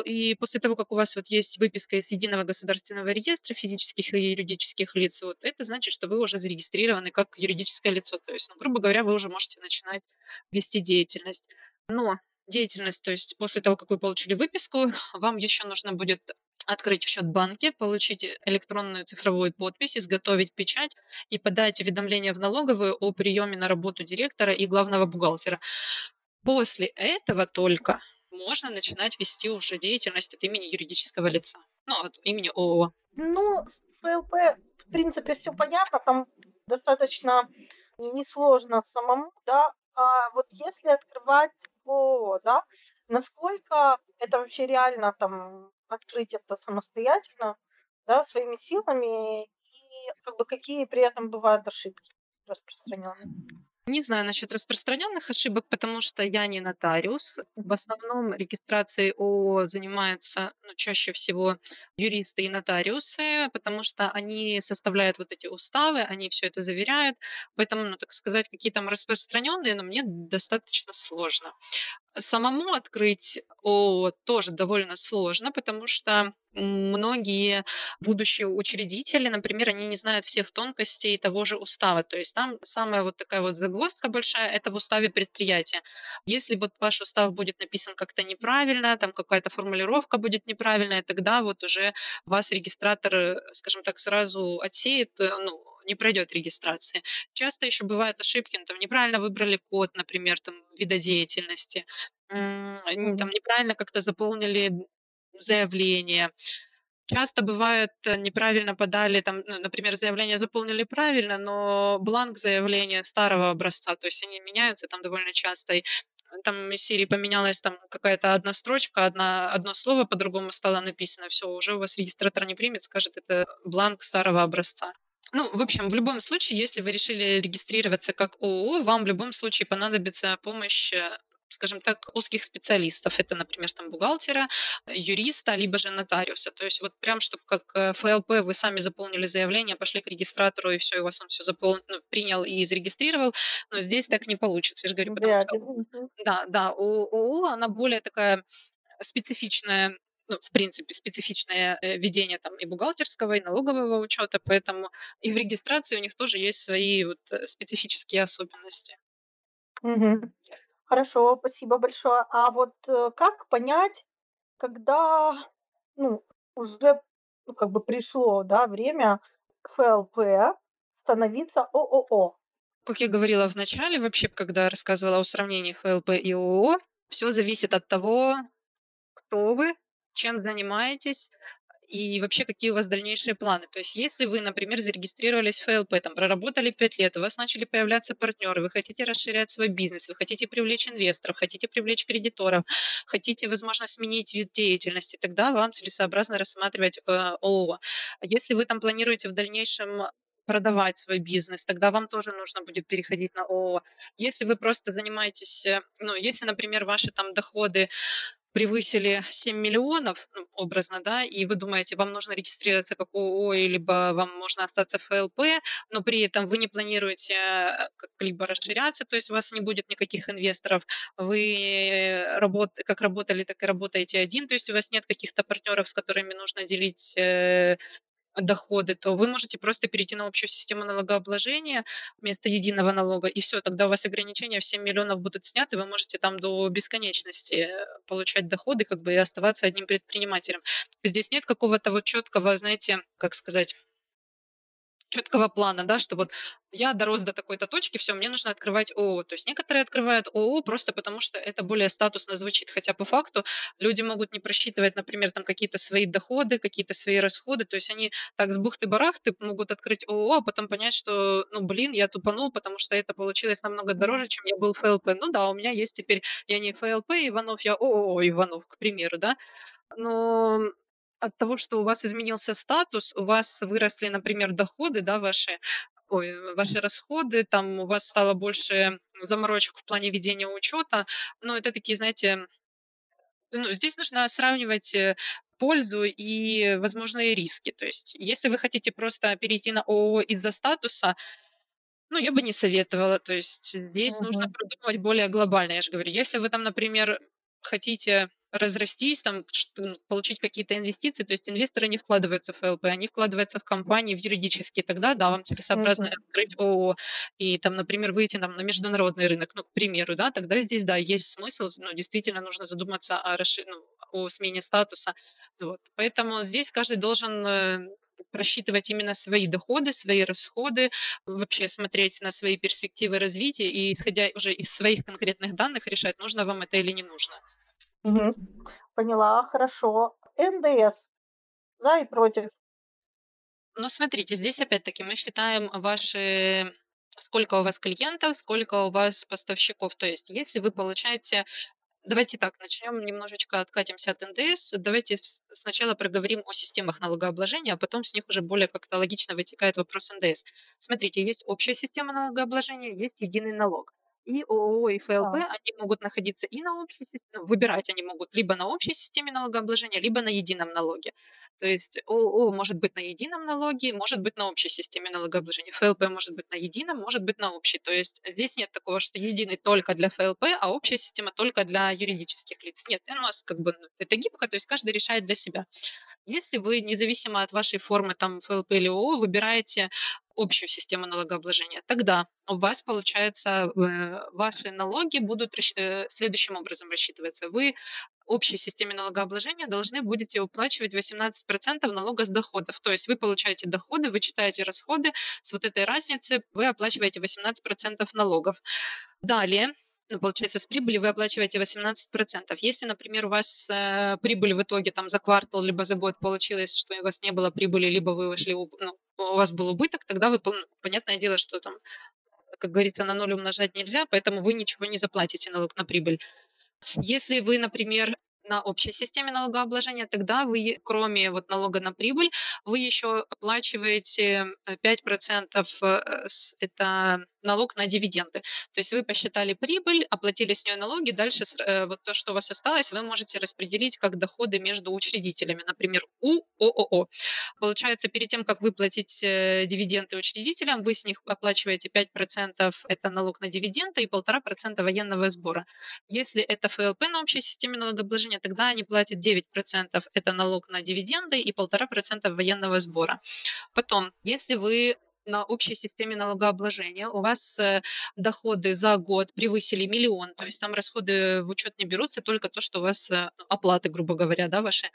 и после того, как у вас вот есть выписка из Единого государственного реестра физических и юридических лиц, вот это значит, что вы уже зарегистрированы как юридическое лицо. То есть, ну, грубо говоря, вы уже можете начинать вести деятельность. Но деятельность, то есть после того, как вы получили выписку, вам еще нужно будет открыть счет в банке, получить электронную цифровую подпись, изготовить печать и подать уведомление в налоговую о приеме на работу директора и главного бухгалтера. После этого только можно начинать вести уже деятельность от имени юридического лица, ну, от имени ООО. Ну, с ПЛП, в принципе, все понятно, там достаточно несложно самому, да, а вот если открывать ООО, да, насколько это вообще реально там открыть это самостоятельно, да, своими силами, и как бы какие при этом бывают ошибки распространенные? Не знаю насчет распространенных ошибок, потому что я не нотариус. В основном регистрацией ООО занимаются ну, чаще всего юристы и нотариусы, потому что они составляют вот эти уставы, они все это заверяют. Поэтому, ну, так сказать, какие там распространенные, но мне достаточно сложно. Самому открыть ООО тоже довольно сложно, потому что многие будущие учредители, например, они не знают всех тонкостей того же устава. То есть там самая вот такая вот загвоздка большая– это в уставе предприятия. Если вот ваш устав будет написан как-то неправильно, там какая-то формулировка будет неправильная, тогда вот уже вас регистратор, э, скажем так, сразу отсеет, э, ну, не пройдет регистрации. Часто еще бывают ошибки, ну, там неправильно выбрали код, например, там вида деятельности, там неправильно как-то заполнили заявление. Часто бывает, э, неправильно подали, там, ну, например, заявление заполнили правильно, но бланк заявления старого образца, то есть они меняются там довольно часто, и там из серии поменялась там какая-то одна строчка, одна, одно слово по-другому стало написано, все, уже у вас регистратор не примет, скажет, это бланк старого образца. Ну, в общем, в любом случае, если вы решили регистрироваться как ООО, вам в любом случае понадобится помощь э, скажем так, узких специалистов. Это, например, там бухгалтера, юриста, либо же нотариуса. То есть вот прям, чтобы как э, ФЛП вы сами заполнили заявление, пошли к регистратору, и все, и у вас он все заполнил, ну, принял и зарегистрировал. Но здесь так не получится. Я же говорю, потому что... Да, да, у ООО она более такая специфичная ну, в принципе, специфичное э, ведение там и бухгалтерского, и налогового учета, поэтому и в регистрации у них тоже есть свои вот э, специфические особенности. Угу. Хорошо, спасибо большое. А вот, э, как понять, когда, ну, уже, ну, как бы пришло, да, время ФЛП становиться ООО? Как я говорила в начале, вообще, когда рассказывала о сравнении ФЛП и ООО, все зависит от того, кто вы, чем занимаетесь и вообще какие у вас дальнейшие планы. То есть если вы, например, зарегистрировались в ФЛП, там, проработали 5 лет, у вас начали появляться партнеры, вы хотите расширять свой бизнес, вы хотите привлечь инвесторов, хотите привлечь кредиторов, хотите, возможно, сменить вид деятельности, тогда вам целесообразно рассматривать э, ООО. Если вы там планируете в дальнейшем продавать свой бизнес, тогда вам тоже нужно будет переходить на ООО. Если вы просто занимаетесь, э, ну, если, например, ваши там доходы превысили 7 миллионов, ну, образно, да, и вы думаете, вам нужно регистрироваться как ООО, либо вам можно остаться в ФЛП, но при этом вы не планируете э, как-либо расширяться, то есть у вас не будет никаких инвесторов, вы работ, как работали, так и работаете один, то есть у вас нет каких-то партнеров, с которыми нужно делить э, доходы, то вы можете просто перейти на общую систему налогообложения вместо единого налога, и все, тогда у вас ограничения в 7 миллионов будут сняты, вы можете там до бесконечности э, получать доходы, как бы и оставаться одним предпринимателем. Здесь нет какого-то вот четкого, знаете, как сказать, четкого плана, да, что вот я дорос до такой-то точки, все, мне нужно открывать ООО. То есть некоторые открывают ООО просто потому, что это более статусно звучит, хотя по факту люди могут не просчитывать, например, там какие-то свои доходы, какие-то свои расходы, то есть они так с бухты-барахты могут открыть ООО, а потом понять, что, ну, блин, я тупанул, потому что это получилось намного дороже, чем я был ФЛП. Ну да, у меня есть теперь, я не ФЛП Иванов, я ООО Иванов, к примеру, да, но от того, что у вас изменился статус, у вас выросли, например, доходы, да, ваши, ой, ваши расходы, там у вас стало больше заморочек в плане ведения учета. Но это такие, знаете, ну, здесь нужно сравнивать э, пользу и возможные риски. То есть, если вы хотите просто перейти на ООО из-за статуса, ну, я бы не советовала. То есть здесь нужно Мгм. продумывать более глобально. Я же говорю, если вы там, например, хотите разрастись, там, м, получить какие-то инвестиции, то есть инвесторы не вкладываются в ФЛП, они вкладываются в компании, в юридические, тогда, да, вам целесообразно Мгм. открыть ООО и там, например, выйти там, на международный рынок, ну, к примеру, да, тогда здесь, да, есть смысл, ну, действительно нужно задуматься о, расши- ну, о смене статуса. Вот. Поэтому здесь каждый должен э, просчитывать именно свои доходы, свои расходы, вообще смотреть на свои перспективы развития и, исходя уже из своих конкретных данных, решать, нужно вам это или не нужно. Мгм. Поняла, хорошо. НДС. За и против. Но смотрите, здесь опять-таки мы считаем ваши сколько у вас клиентов, сколько у вас поставщиков. То есть, если вы получаете Давайте так, начнем немножечко, откатимся от НДС. Давайте с- сначала проговорим о системах налогообложения, а потом с них уже более как-то логично вытекает вопрос НДС. Смотрите, есть общая система налогообложения, есть единый налог. И ООО и ФЛП, Так. они могут находиться и на общей системе, выбирать они могут либо на общей системе налогообложения, либо на едином налоге. То есть ООО может быть на едином налоге, может быть на общей системе налогообложения. ФЛП может быть на едином, может быть на общей. То есть здесь нет такого, что единый только для ФЛП, а общая система только для юридических лиц. Нет, у нас как бы ну, это гибко, то есть каждый решает для себя. Если вы, независимо от вашей формы там ФЛП или ООО, выбираете общую систему налогообложения, тогда у вас, получается, э, ваши налоги будут э, следующим образом рассчитываться. Вы общей системе налогообложения должны будете уплачивать 18% налога с доходов. То есть вы получаете доходы, вычитаете расходы, с вот этой разницы вы оплачиваете 18% налогов. Далее, ну, получается, с прибыли вы оплачиваете 18%. Если, например, у вас э, прибыль в итоге там за квартал либо за год получилось, что у вас не было прибыли, либо вы вышли, у ну, у вас был убыток, тогда вы, понятное дело, что там, как говорится, на ноль умножать нельзя, поэтому вы ничего не заплатите налог на прибыль. Если вы, например, на общей системе налогообложения, тогда вы, кроме вот налога на прибыль, вы еще оплачиваете э, 5%, э, с- это налог на дивиденды. То есть вы посчитали прибыль, оплатили с нее налоги, дальше э, вот то, что у вас осталось, вы можете распределить как доходы между учредителями, например, у ООО. Получается, перед тем, как выплатить э, дивиденды учредителям, вы с них оплачиваете 5% это налог на дивиденды и 1,5% военного сбора. Если это ФЛП на общей системе налогообложения, тогда они платят 9%, это налог на дивиденды и 1,5% военного сбора. Потом, если вы на общей системе налогообложения у вас э, доходы за год превысили миллион, то есть там расходы в учет не берутся, только то, что у вас э, оплаты, грубо говоря, да, ваши.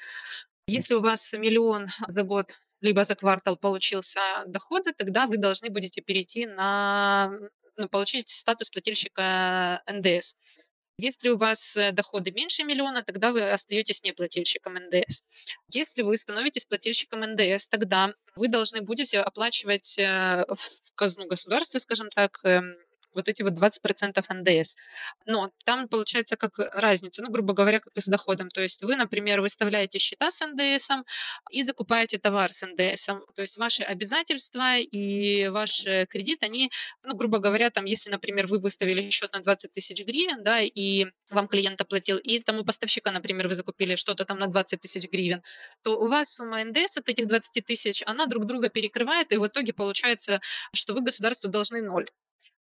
Если у вас миллион за год либо за квартал получился доходы, тогда вы должны будете перейти на ну, получить статус плательщика НДС. Если у вас э, доходы меньше миллиона, тогда вы остаетесь неплательщиком НДС. Если вы становитесь плательщиком НДС, тогда вы должны будете оплачивать э, в казну государства, скажем так, эм, вот эти вот 20% НДС. Но там получается как разница, ну, грубо говоря, как и с доходом. То есть вы, например, выставляете счета с НДС и закупаете товар с НДС. То есть ваши обязательства и ваш э, кредит, они, ну, грубо говоря, там, если, например, вы выставили счет на 20 тысяч гривен, да, и вам клиент оплатил, и тому поставщика, например, вы закупили что-то там на 20 тысяч гривен, то у вас сумма НДС от этих 20 тысяч, она друг друга перекрывает, и в итоге получается, что вы государству должны ноль.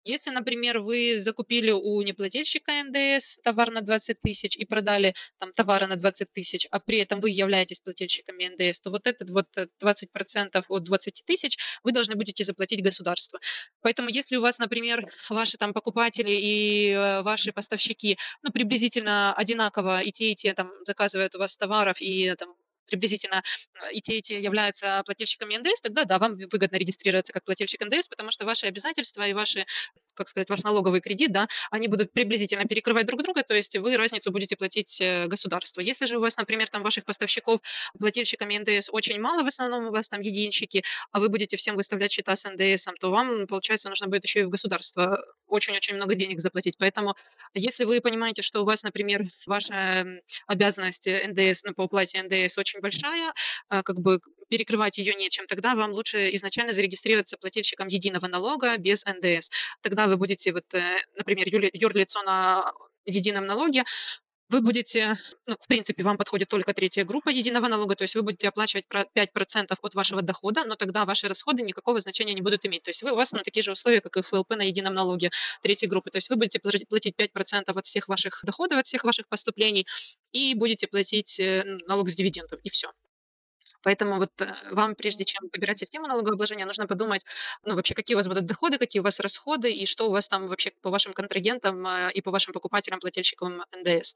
Если, например, вы закупили у неплательщика НДС товар на 20 тысяч и продали там товары на 20 тысяч, а при этом вы являетесь плательщиками НДС, то вот этот вот 20% от 20 тысяч вы должны будете заплатить государству. Поэтому если у вас, например, ваши там покупатели и э, ваши поставщики, ну, приблизительно одинаково и те, и те там заказывают у вас товаров и там приблизительно э, и те, и те являются плательщиками НДС, тогда да, вам выгодно регистрироваться как плательщик НДС, потому что ваши обязательства и ваши как сказать, ваш налоговый кредит, да, они будут приблизительно перекрывать друг друга, то есть вы разницу будете платить э, государству. Если же у вас, например, там ваших поставщиков плательщиками НДС очень мало, в основном у вас там единщики, а вы будете всем выставлять счета с НДС, то вам, получается, нужно будет еще и в государство очень-очень много денег заплатить. Поэтому если вы понимаете, что у вас, например, ваша обязанность НДС ну, по уплате НДС очень большая, а, как бы перекрывать ее нечем, тогда вам лучше изначально зарегистрироваться плательщиком единого налога без НДС. Тогда вы будете, вот, э, например, юрлицо на едином налоге, вы будете, ну, в принципе, вам подходит только третья группа единого налога, то есть вы будете оплачивать 5% от вашего дохода, но тогда ваши расходы никакого значения не будут иметь. То есть вы, у вас ну, такие же условия, как и ФЛП на едином налоге третьей группы. То есть вы будете платить 5% от всех ваших доходов, от всех ваших поступлений, и будете платить э, налог с дивидендов, и все. Поэтому вот э, вам, прежде чем выбирать систему налогообложения, нужно подумать, ну, вообще, какие у вас будут доходы, какие у вас расходы, и что у вас там вообще по вашим контрагентам э, и по вашим покупателям, плательщикам НДС.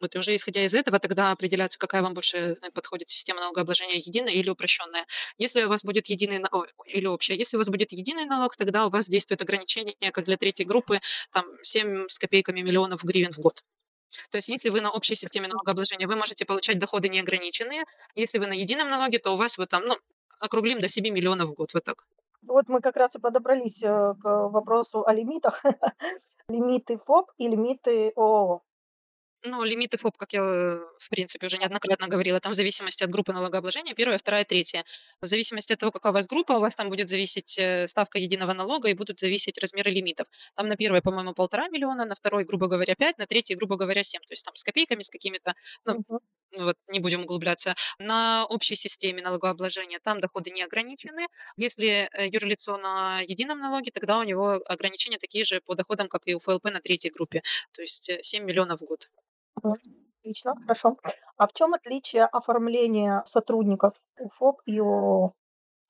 Вот и уже исходя из этого, тогда определяться, какая вам больше э, подходит система налогообложения, единая или упрощенная. Если у вас будет единый налог, или общая, если у вас будет единый налог, тогда у вас действует ограничение, как для третьей группы, там 7 с копейками миллионов гривен в год. То есть если вы на общей системе налогообложения, вы можете получать доходы неограниченные. Если вы на едином налоге, то у вас вот там, ну, округлим до 7 миллионов в год, вот так. Вот мы как раз и подобрались э, к вопросу о лимитах. Лимиты ФОП и лимиты ООО. Ну, лимиты ФОП, как я, э, в принципе, уже неоднократно говорила, там в зависимости от группы налогообложения, первая, вторая, третья. В зависимости от того, какая у вас группа, у вас там будет зависеть э, ставка единого налога и будут зависеть размеры лимитов. Там на первой, по-моему, полтора миллиона, на второй, грубо говоря, 5, на третьей, грубо говоря, 7. То есть там с копейками, с какими-то, ну, Мгм. вот не будем углубляться. На общей системе налогообложения там доходы не ограничены. Если э, юрлицо на едином налоге, тогда у него ограничения такие же по доходам, как и у ФЛП на третьей группе. То есть э, 7 миллионов в год. Мгм. Отлично, хорошо. А в чем отличие оформления сотрудников у ФОП и ООО?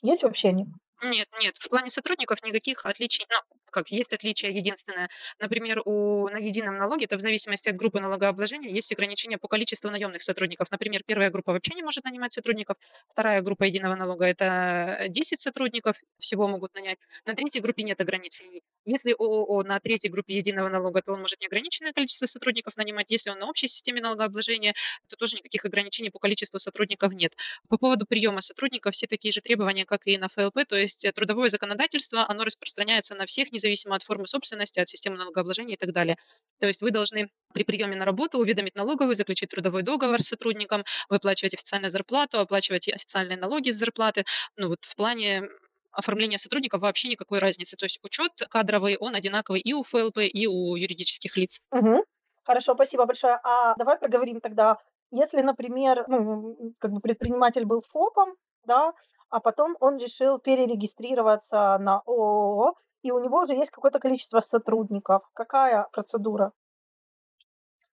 Есть вообще они? Нет, нет, в плане сотрудников никаких отличий, ну, как есть отличие единственное. Например, у, на едином налоге, это в зависимости от группы налогообложения, есть ограничения по количеству наемных сотрудников. Например, первая группа вообще не может нанимать сотрудников, вторая группа единого налога– это 10 сотрудников всего могут нанять, на третьей группе нет ограничений. Если ООО на третьей группе единого налога, то он может неограниченное количество сотрудников нанимать. Если он на общей системе налогообложения, то тоже никаких ограничений по количеству сотрудников нет. По поводу приема сотрудников все такие же требования, как и на ФЛП, то есть трудовое законодательство, оно распространяется на всех, независимо от формы собственности, от системы налогообложения и так далее. То есть вы должны при приеме на работу уведомить налоговую, заключить трудовой договор с сотрудником, выплачивать официальную зарплату, оплачивать официальные налоги с зарплаты. Ну вот в плане оформления сотрудников вообще никакой разницы. То есть учет кадровый, он одинаковый и у ФЛП, и у юридических лиц. Мгм. Хорошо, спасибо большое. А давай проговорим тогда, если, например, ну, как бы предприниматель был ФОПом, да, а потом он решил перерегистрироваться на ООО, и у него уже есть какое-то количество сотрудников. Какая процедура?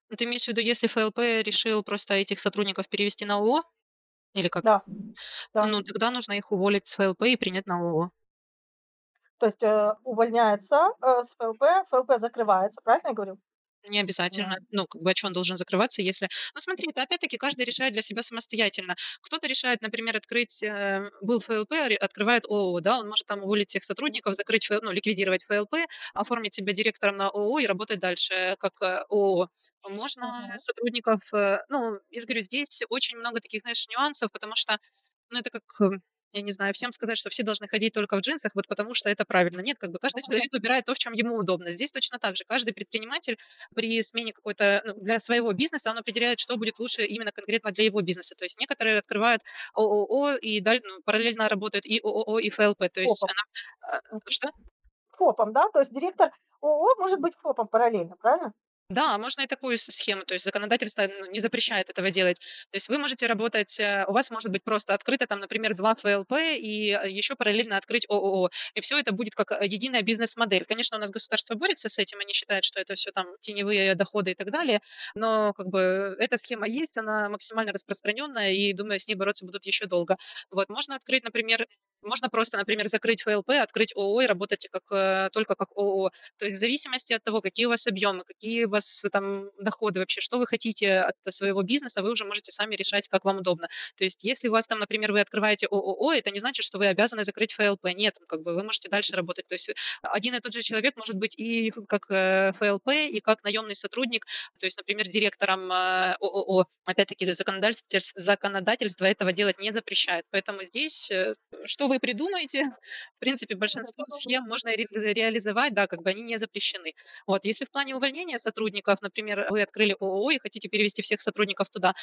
Ну, Ты имеешь в виду, если ФЛП решил просто этих сотрудников перевести на ООО? Или как? Да, да. Ну, тогда нужно их уволить с ФЛП и принять на ООО. То есть, э, увольняется, э, с ФЛП, ФЛП закрывается, правильно я говорю? Не обязательно. Ну, как бы, а чё он должен закрываться, если Ну, смотри, это опять-таки каждый решает для себя самостоятельно. Кто-то решает, например, открыть, э, был ФЛП, открывает ООО, да, он может там уволить всех сотрудников, закрыть ФЛ ну, ликвидировать ФЛП, оформить себя директором на ООО и работать дальше как, э, ООО. Можно Мгм. сотрудников, э, ну, я же говорю, здесь очень много таких, знаешь, нюансов, потому что, ну, это как, э, я не знаю, всем сказать, что все должны ходить только в джинсах, вот потому что это правильно. Нет, как бы каждый человек выбирает то, в чём ему удобно. Здесь точно так же. Каждый предприниматель при смене какой-то, ну, для своего бизнеса, он определяет, что будет лучше именно конкретно для его бизнеса. То есть некоторые открывают ООО и даль ну, параллельно работают и ООО, и ФЛП. То есть ФОПом. она а, что? ФОПом, да? То есть директор ООО может быть ФОПом параллельно, правильно? Да, можно и такую схему. То есть законодательство, ну, не запрещает этого делать. То есть вы можете работать, э, у вас может быть просто открыто там, например, 2 ФЛП и, э, еще параллельно открыть ООО. И всё это будет как, э, единая бизнес-модель. Конечно, у нас государство борется с этим, они считают, что это всё там теневые доходы и так далее, но как бы, эта схема есть, она максимально распространенная, и, думаю, с ней бороться будут еще долго. Вот, можно открыть, например, можно просто, например, закрыть ФЛП, открыть ООО и работать как, э, только как ООО. То есть в зависимости от того, какие у вас объемы, какие у вас там доходы вообще, что вы хотите от своего бизнеса, вы уже можете сами решать, как вам удобно. То есть если у вас там, например, вы открываете ООО, это не значит, что вы обязаны закрыть ФЛП. Нет, как бы вы можете дальше работать. То есть один и тот же человек может быть и как, э, ФЛП, и как наемный сотрудник, то есть, например, директором, э, ООО. Опять-таки законодательств законодательство этого делать не запрещает. Поэтому здесь, что вы придумаете, в принципе, большинство схем можно ре реализовать, да, как бы они не запрещены. Вот, если в плане увольнения сотрудников, например, вы открыли ООО и хотите перевести всех сотрудников туда.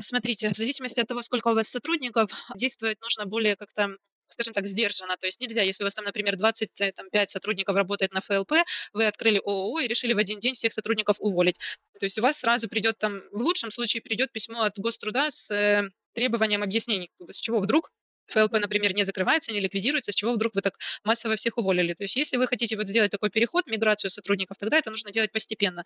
Смотрите, в зависимости от того, сколько у вас сотрудников, действовать нужно более как-то, скажем так, сдержанно. То есть нельзя, если у вас там, например, 20, э, там 5 сотрудников работает на ФЛП, вы открыли ООО и решили в один день всех сотрудников уволить. То есть у вас сразу придет там, в лучшем случае придет письмо от Гоструда с, э, требованием объяснений, с чего вдруг ФЛП, например, не закрывается, не ликвидируется, с чего вдруг вы так массово всех уволили. То есть если вы хотите вот сделать такой переход, миграцию сотрудников, тогда это нужно делать постепенно.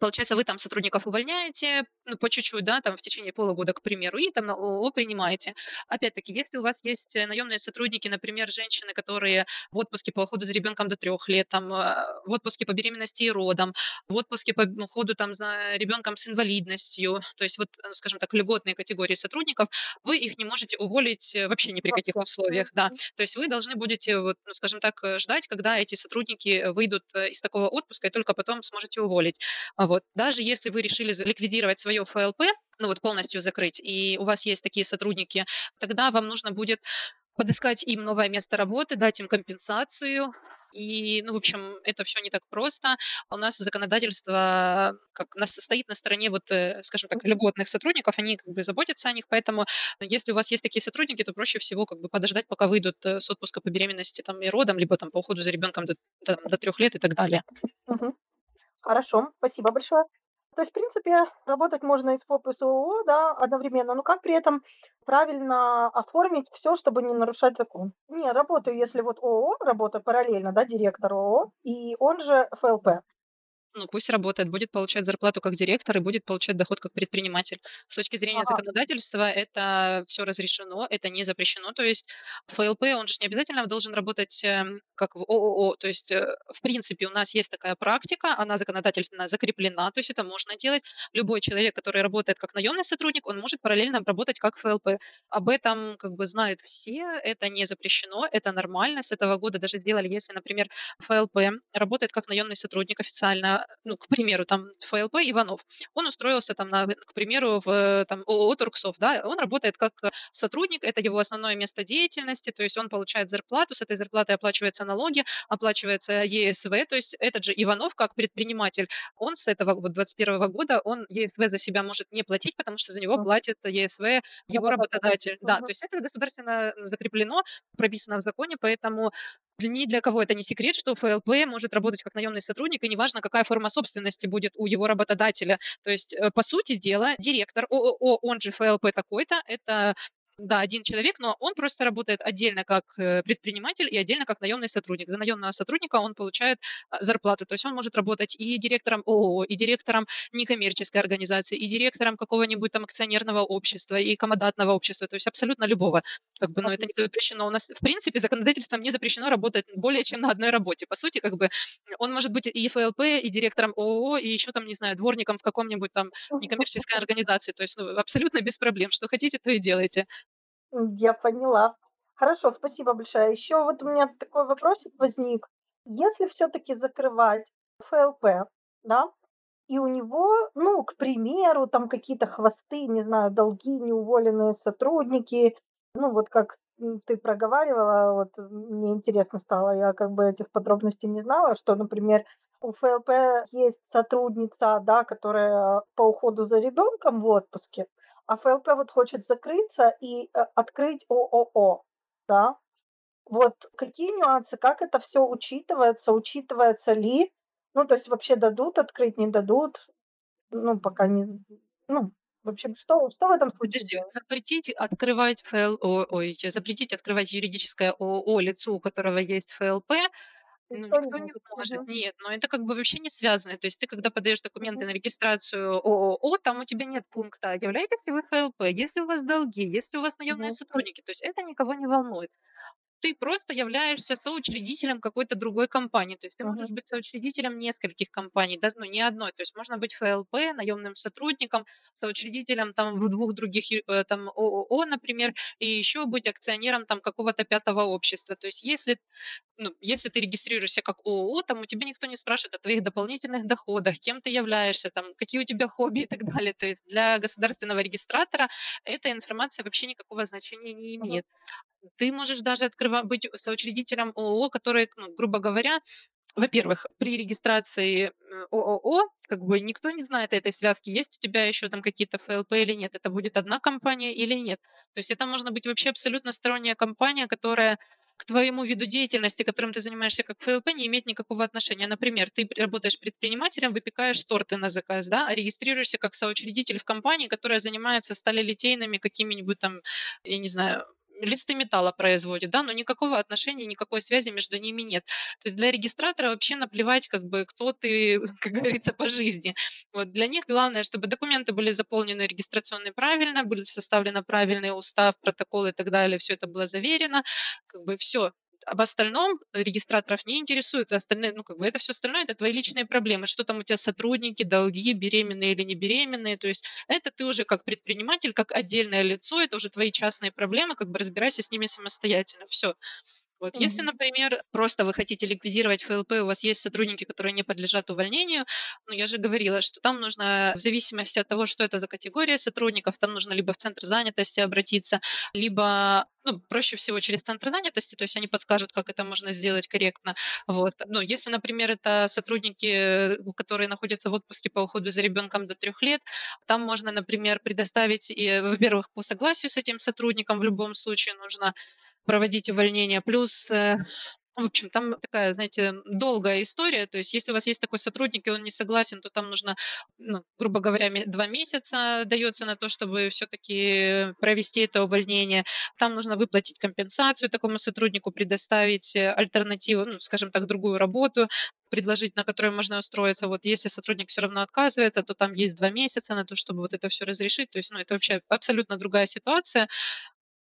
Получается, вы там сотрудников увольняете, ну, по чуть-чуть, да, там в течение полугода, к примеру, и там на ООО принимаете. Опять-таки, если у вас есть, э, наемные сотрудники, например, женщины, которые в отпуске по уходу за ребенком до 3 лет, там, э, в отпуске по беременности и родам, в отпуске по уходу там за ребенком с инвалидностью, то есть вот, э, скажем так, льготные категории сотрудников, вы их не можете уволить, э, вообще ни при каких условиях, да. То есть вы должны будете, вот, ну, скажем так, ждать, когда эти сотрудники выйдут, из такого отпуска, и только потом сможете уволить. А, вот. Даже если вы решили ликвидировать свое ФЛП, ну, вот полностью закрыть, и у вас есть такие сотрудники, тогда вам нужно будет подыскать им новое место работы, дать им компенсацию. И, ну, в общем, это всё не так просто. У нас законодательство, как нас стоит на стороне вот, э, скажем так, льготных сотрудников, они как бы заботятся о них, поэтому если у вас есть такие сотрудники, то проще всего как бы подождать, пока выйдут, э, с отпуска по беременности там и родам, либо там по уходу за ребенком до там до 3 лет и так далее. Мгм. Хорошо, спасибо большое. То есть, в принципе, работать можно и с ФОП, и с ООО, да, одновременно, но как при этом правильно оформить всё, чтобы не нарушать закон? Не, работаю, если вот ООО, работаю параллельно, да, директор ООО, и он же ФЛП. Ну, пусть работает, будет получать зарплату как директор и будет получать доход как предприниматель. С точки зрения Ага. законодательства это всё разрешено, это не запрещено. То есть ФЛП, он же не обязательно должен работать, эм, как в ООО. То есть, э, в принципе, у нас есть такая практика, она законодательственно закреплена, то есть это можно делать. Любой человек, который работает как наемный сотрудник, он может параллельно работать как ФЛП. Об этом как бы знают все, это не запрещено, это нормально. С этого года даже сделали, если, например, ФЛП работает как наемный сотрудник официально, ну, к примеру, там ФЛП Иванов. Он устроился там на, к примеру, в там ООО "Турксофт", да. Он работает как, э, сотрудник, это его основное место деятельности, то есть он получает зарплату, с этой зарплатой оплачиваются налоги, оплачивается ЕСВ. То есть этот же Иванов, как предприниматель, он с этого вот 21 года, он ЕСВ за себя может не платить, потому что за него платит ЕСВ его Работодатель. Да, то есть это государственно закреплено, прописано в законе, поэтому для ни для кого это не секрет, что ФЛП может работать как наемный сотрудник, и неважно, какая форма собственности будет у его работодателя. То есть, э, по сути дела, директор ООО, он же ФЛП такой-то, это Да, один человек, но он просто работает отдельно как э, предприниматель и отдельно как наемный сотрудник. За наемного сотрудника он получает а, зарплату. То есть он может работать и директором ООО, и директором некоммерческой организации, и директором какого-нибудь там акционерного общества, и комодатного общества, то есть абсолютно любого. Как бы, но это не запрещено. У нас, в принципе, законодательством не запрещено работать более чем на одной работе. По сути, как бы он может быть и ФЛП, и директором ООО, и еще там, не знаю, дворником в каком-нибудь там некоммерческой организации. То есть ну, абсолютно без проблем. Что хотите, то и делайте. Я поняла. Хорошо, спасибо большое. Еще вот у меня такой вопросик возник. Если все-таки закрывать ФЛП, да, и у него, ну, к примеру, там какие-то хвосты, не знаю, долги, неуволенные сотрудники, ну, вот как ты проговаривала, вот мне интересно стало, я как бы этих подробностей не знала, что, например, у ФЛП есть сотрудница, да, которая по уходу за ребенком в отпуске, а ФЛП вот хочет закрыться и э, открыть ООО, да. Вот какие нюансы, как это все учитывается, учитывается ли, ну, то есть вообще дадут открыть, не дадут, ну, пока не, ну, в общем, что, что в этом случае Подожди, запретить открывать ФЛ, ой, запретить открывать юридическое ООО лицу, у которого есть ФЛП, ну, Никто не может. Нет, но это как бы вообще не связано. То есть ты, когда подаешь документы на регистрацию ООО, там у тебя нет пункта, являетесь ли вы ФЛП, если у вас долги, если у вас наемные сотрудники. То есть это никого не волнует. Ты просто являешься соучредителем какой-то другой компании. То есть ты можешь быть соучредителем нескольких компаний, даже ну, не одной. То есть можно быть ФЛП, наемным сотрудником, соучредителем там в двух других э, там ООО, например, и еще быть акционером там какого-то пятого общества. То есть если ну, если ты регистрируешься как ООО, там у тебя никто не спрашивает о твоих дополнительных доходах, кем ты являешься, там, какие у тебя хобби и так далее. То есть для государственного регистратора эта информация вообще никакого значения не имеет. Ты можешь даже открыва быть соучредителем ООО, который, ну, грубо говоря, во-первых, при регистрации э, ООО как бы никто не знает этой связки, есть у тебя еще там какие-то ФЛП или нет, это будет одна компания или нет. То есть это можно быть вообще абсолютно сторонняя компания, которая к твоему виду деятельности, которым ты занимаешься как ФЛП, не имеет никакого отношения. Например, ты работаешь предпринимателем, выпекаешь торты на заказ, да, а регистрируешься как соучредитель в компании, которая занимается сталелитейными какими-нибудь там, я не знаю, листы металла производит, да, но никакого отношения, никакой связи между ними нет. То есть для регистратора вообще наплевать, как бы, кто ты, как говорится, по жизни. Вот для них главное, чтобы документы были заполнены регистрационные правильно, были составлены правильный устав, протокол и так далее, все это было заверено, как бы все. Об остальном регистраторов не интересует, остальные, ну, как бы это все остальное, это твои личные проблемы, что там у тебя сотрудники, долги, беременные или не беременные, то есть это ты уже как предприниматель, как отдельное лицо, это уже твои частные проблемы, как бы разбирайся с ними самостоятельно. Все. Вот. Если, Мгм. например, просто вы хотите ликвидировать ФЛП, у вас есть сотрудники, которые не подлежат увольнению, ну, я же говорила, что там нужно, в зависимости от того, что это за категория сотрудников, там нужно либо в центр занятости обратиться, либо, ну, проще всего через центр занятости, то есть они подскажут, как это можно сделать корректно. Вот. Ну, если, например, это сотрудники, которые находятся в отпуске по уходу за ребенком до трех лет, там можно, например, предоставить, и, во-первых, по согласию с этим сотрудником в любом случае нужно проводить увольнение. Плюс, э, в общем, там такая, знаете, долгая история. То есть если у вас есть такой сотрудник, и он не согласен, то там нужно, ну, грубо говоря, 2 месяца дается на то, чтобы все таки провести это увольнение. Там нужно выплатить компенсацию такому сотруднику, предоставить, э, альтернативу, ну, скажем так, другую работу, предложить, на которую можно устроиться. Вот если сотрудник все равно отказывается, то там есть 2 месяца на то, чтобы вот это все разрешить. То есть, ну, это вообще абсолютно другая ситуация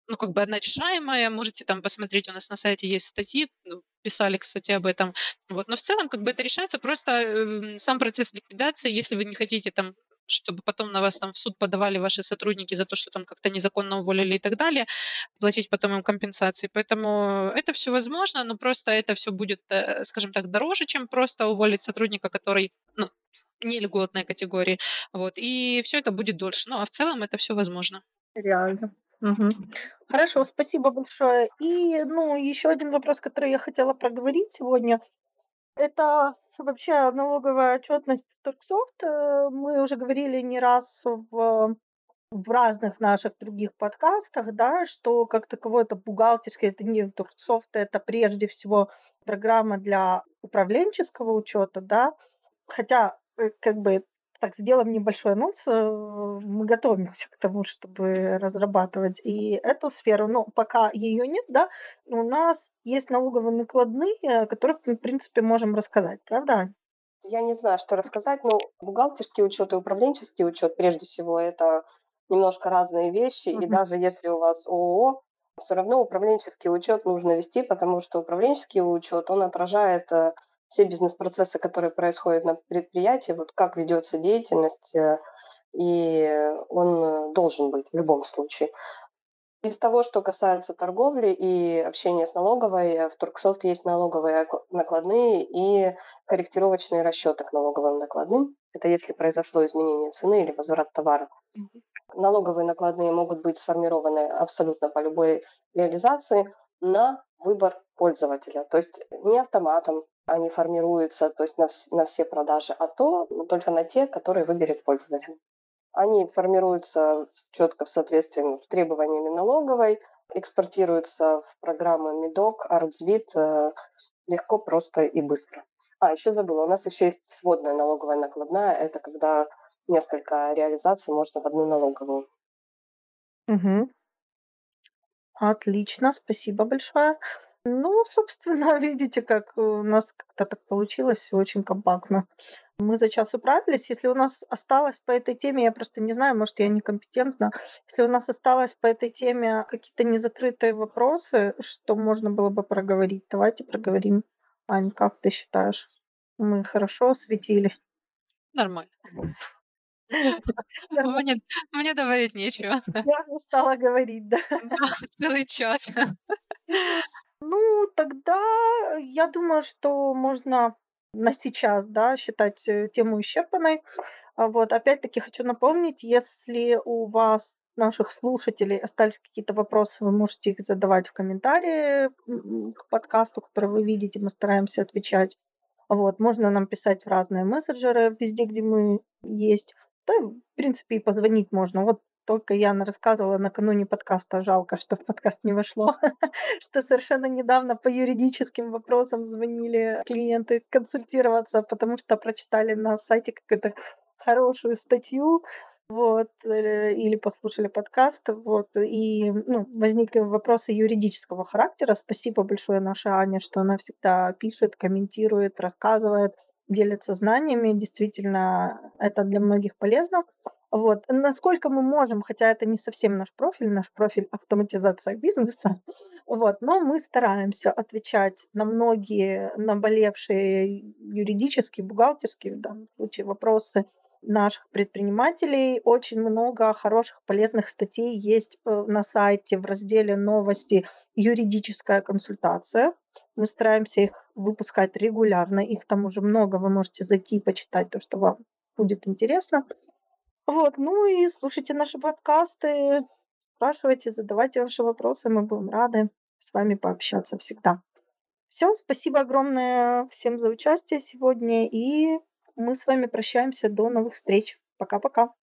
ну, как бы одна решаемая. Можете там посмотреть, у нас на сайте есть статьи, ну, писали, кстати, об этом. Вот. Но в целом, как бы это решается просто эм, сам процесс ликвидации, если вы не хотите там чтобы потом на вас там в суд подавали ваши сотрудники за то, что там как-то незаконно уволили и так далее, платить потом им компенсации. Поэтому это все возможно, но просто это все будет, э, скажем так, дороже, чем просто уволить сотрудника, который ну, не льготной категории. Вот. И все это будет дольше. Ну, а в целом это все возможно. Реально. Мгм. Хорошо, спасибо большое. И, ну, еще один вопрос, который я хотела проговорить сегодня, это вообще налоговая отчетность Торксофт. Э, Мы уже говорили не раз в, в разных наших других подкастах, да, что как таковое это бухгалтерское, это не Торксофт, это прежде всего программа для управленческого учета, да, хотя э, как бы Так, сделаем небольшой анонс. Э, мы готовимся к тому, чтобы разрабатывать и эту сферу, но пока ее нет, да, у нас есть налоговые накладные, о которых мы, в принципе, можем рассказать, правда? Я не знаю, что рассказать, но бухгалтерский учет и управленческий учет, прежде всего, это немножко разные вещи, и Мгм. даже если у вас ООО, все равно управленческий учет нужно вести, потому что управленческий учет, он отражает э, все бизнес-процессы, которые происходят на предприятии, вот как ведется деятельность, э, и он должен быть в любом случае. Из того, что касается торговли и общения с налоговой, э, в Турксофт есть налоговые накладные и корректировочные расчеты к налоговым накладным. Это если произошло изменение цены или возврат товара. Налоговые накладные могут быть сформированы абсолютно по любой реализации на выбор пользователя. То есть не автоматом они формируются, то есть на, вс- на все продажи, а то только на те, которые выберет пользователь. Они формируются четко в соответствии с требованиями налоговой, экспортируются в программы МИДОК, Артзвит э, легко, просто и быстро. А, еще забыла, у нас еще есть сводная налоговая накладная. Это когда несколько реализаций можно в одну налоговую. Мгм. Отлично, спасибо большое. Ну, собственно, видите, как у нас как-то так получилось, всё очень компактно. Мы за час управились. Если у нас осталось по этой теме, я просто не знаю, может, я некомпетентна. Если у нас осталось по этой теме какие-то незакрытые вопросы, что можно было бы проговорить, давайте проговорим. Ань, как ты считаешь? Мы хорошо осветили? Нормально. Нормально. Мне мне добавить нечего. Я устала говорить, да. Да, целый час. Ну, тогда я думаю, что можно на сейчас, да, считать, э, тему исчерпанной. А, вот опять-таки хочу напомнить, если у вас, наших слушателей, остались какие-то вопросы, вы можете их задавать в комментарии, к подкасту, который вы видите, мы стараемся отвечать. Вот, можно нам писать в разные мессенджеры, везде, где мы есть. Да, в принципе, и позвонить можно. Вот только Яна рассказывала накануне подкаста, жалко, что в подкаст не вошло, что совершенно недавно по юридическим вопросам звонили клиенты консультироваться, потому что прочитали на сайте какую-то хорошую статью, вот, э, или послушали подкаст, вот, и, ну, возникли вопросы юридического характера. Спасибо большое нашей Ане, что она всегда пишет, комментирует, рассказывает, делится знаниями. Действительно, это для многих полезно. Вот. Насколько мы можем, хотя это не совсем наш профиль, наш профиль автоматизация бизнеса, вот, но мы стараемся отвечать на многие наболевшие юридические, бухгалтерские, в данном случае, вопросы наших предпринимателей. Очень много хороших, полезных статей есть э, на сайте в разделе «Новости. Юридическая консультация». Мы стараемся их выпускать регулярно. Их там уже много, вы можете зайти и почитать то, что вам будет интересно. Вот, ну и слушайте наши подкасты, спрашивайте, задавайте ваши вопросы, мы будем рады с вами пообщаться всегда. Все, спасибо огромное всем за участие сегодня, и мы с вами прощаемся. До новых встреч. Пока-пока.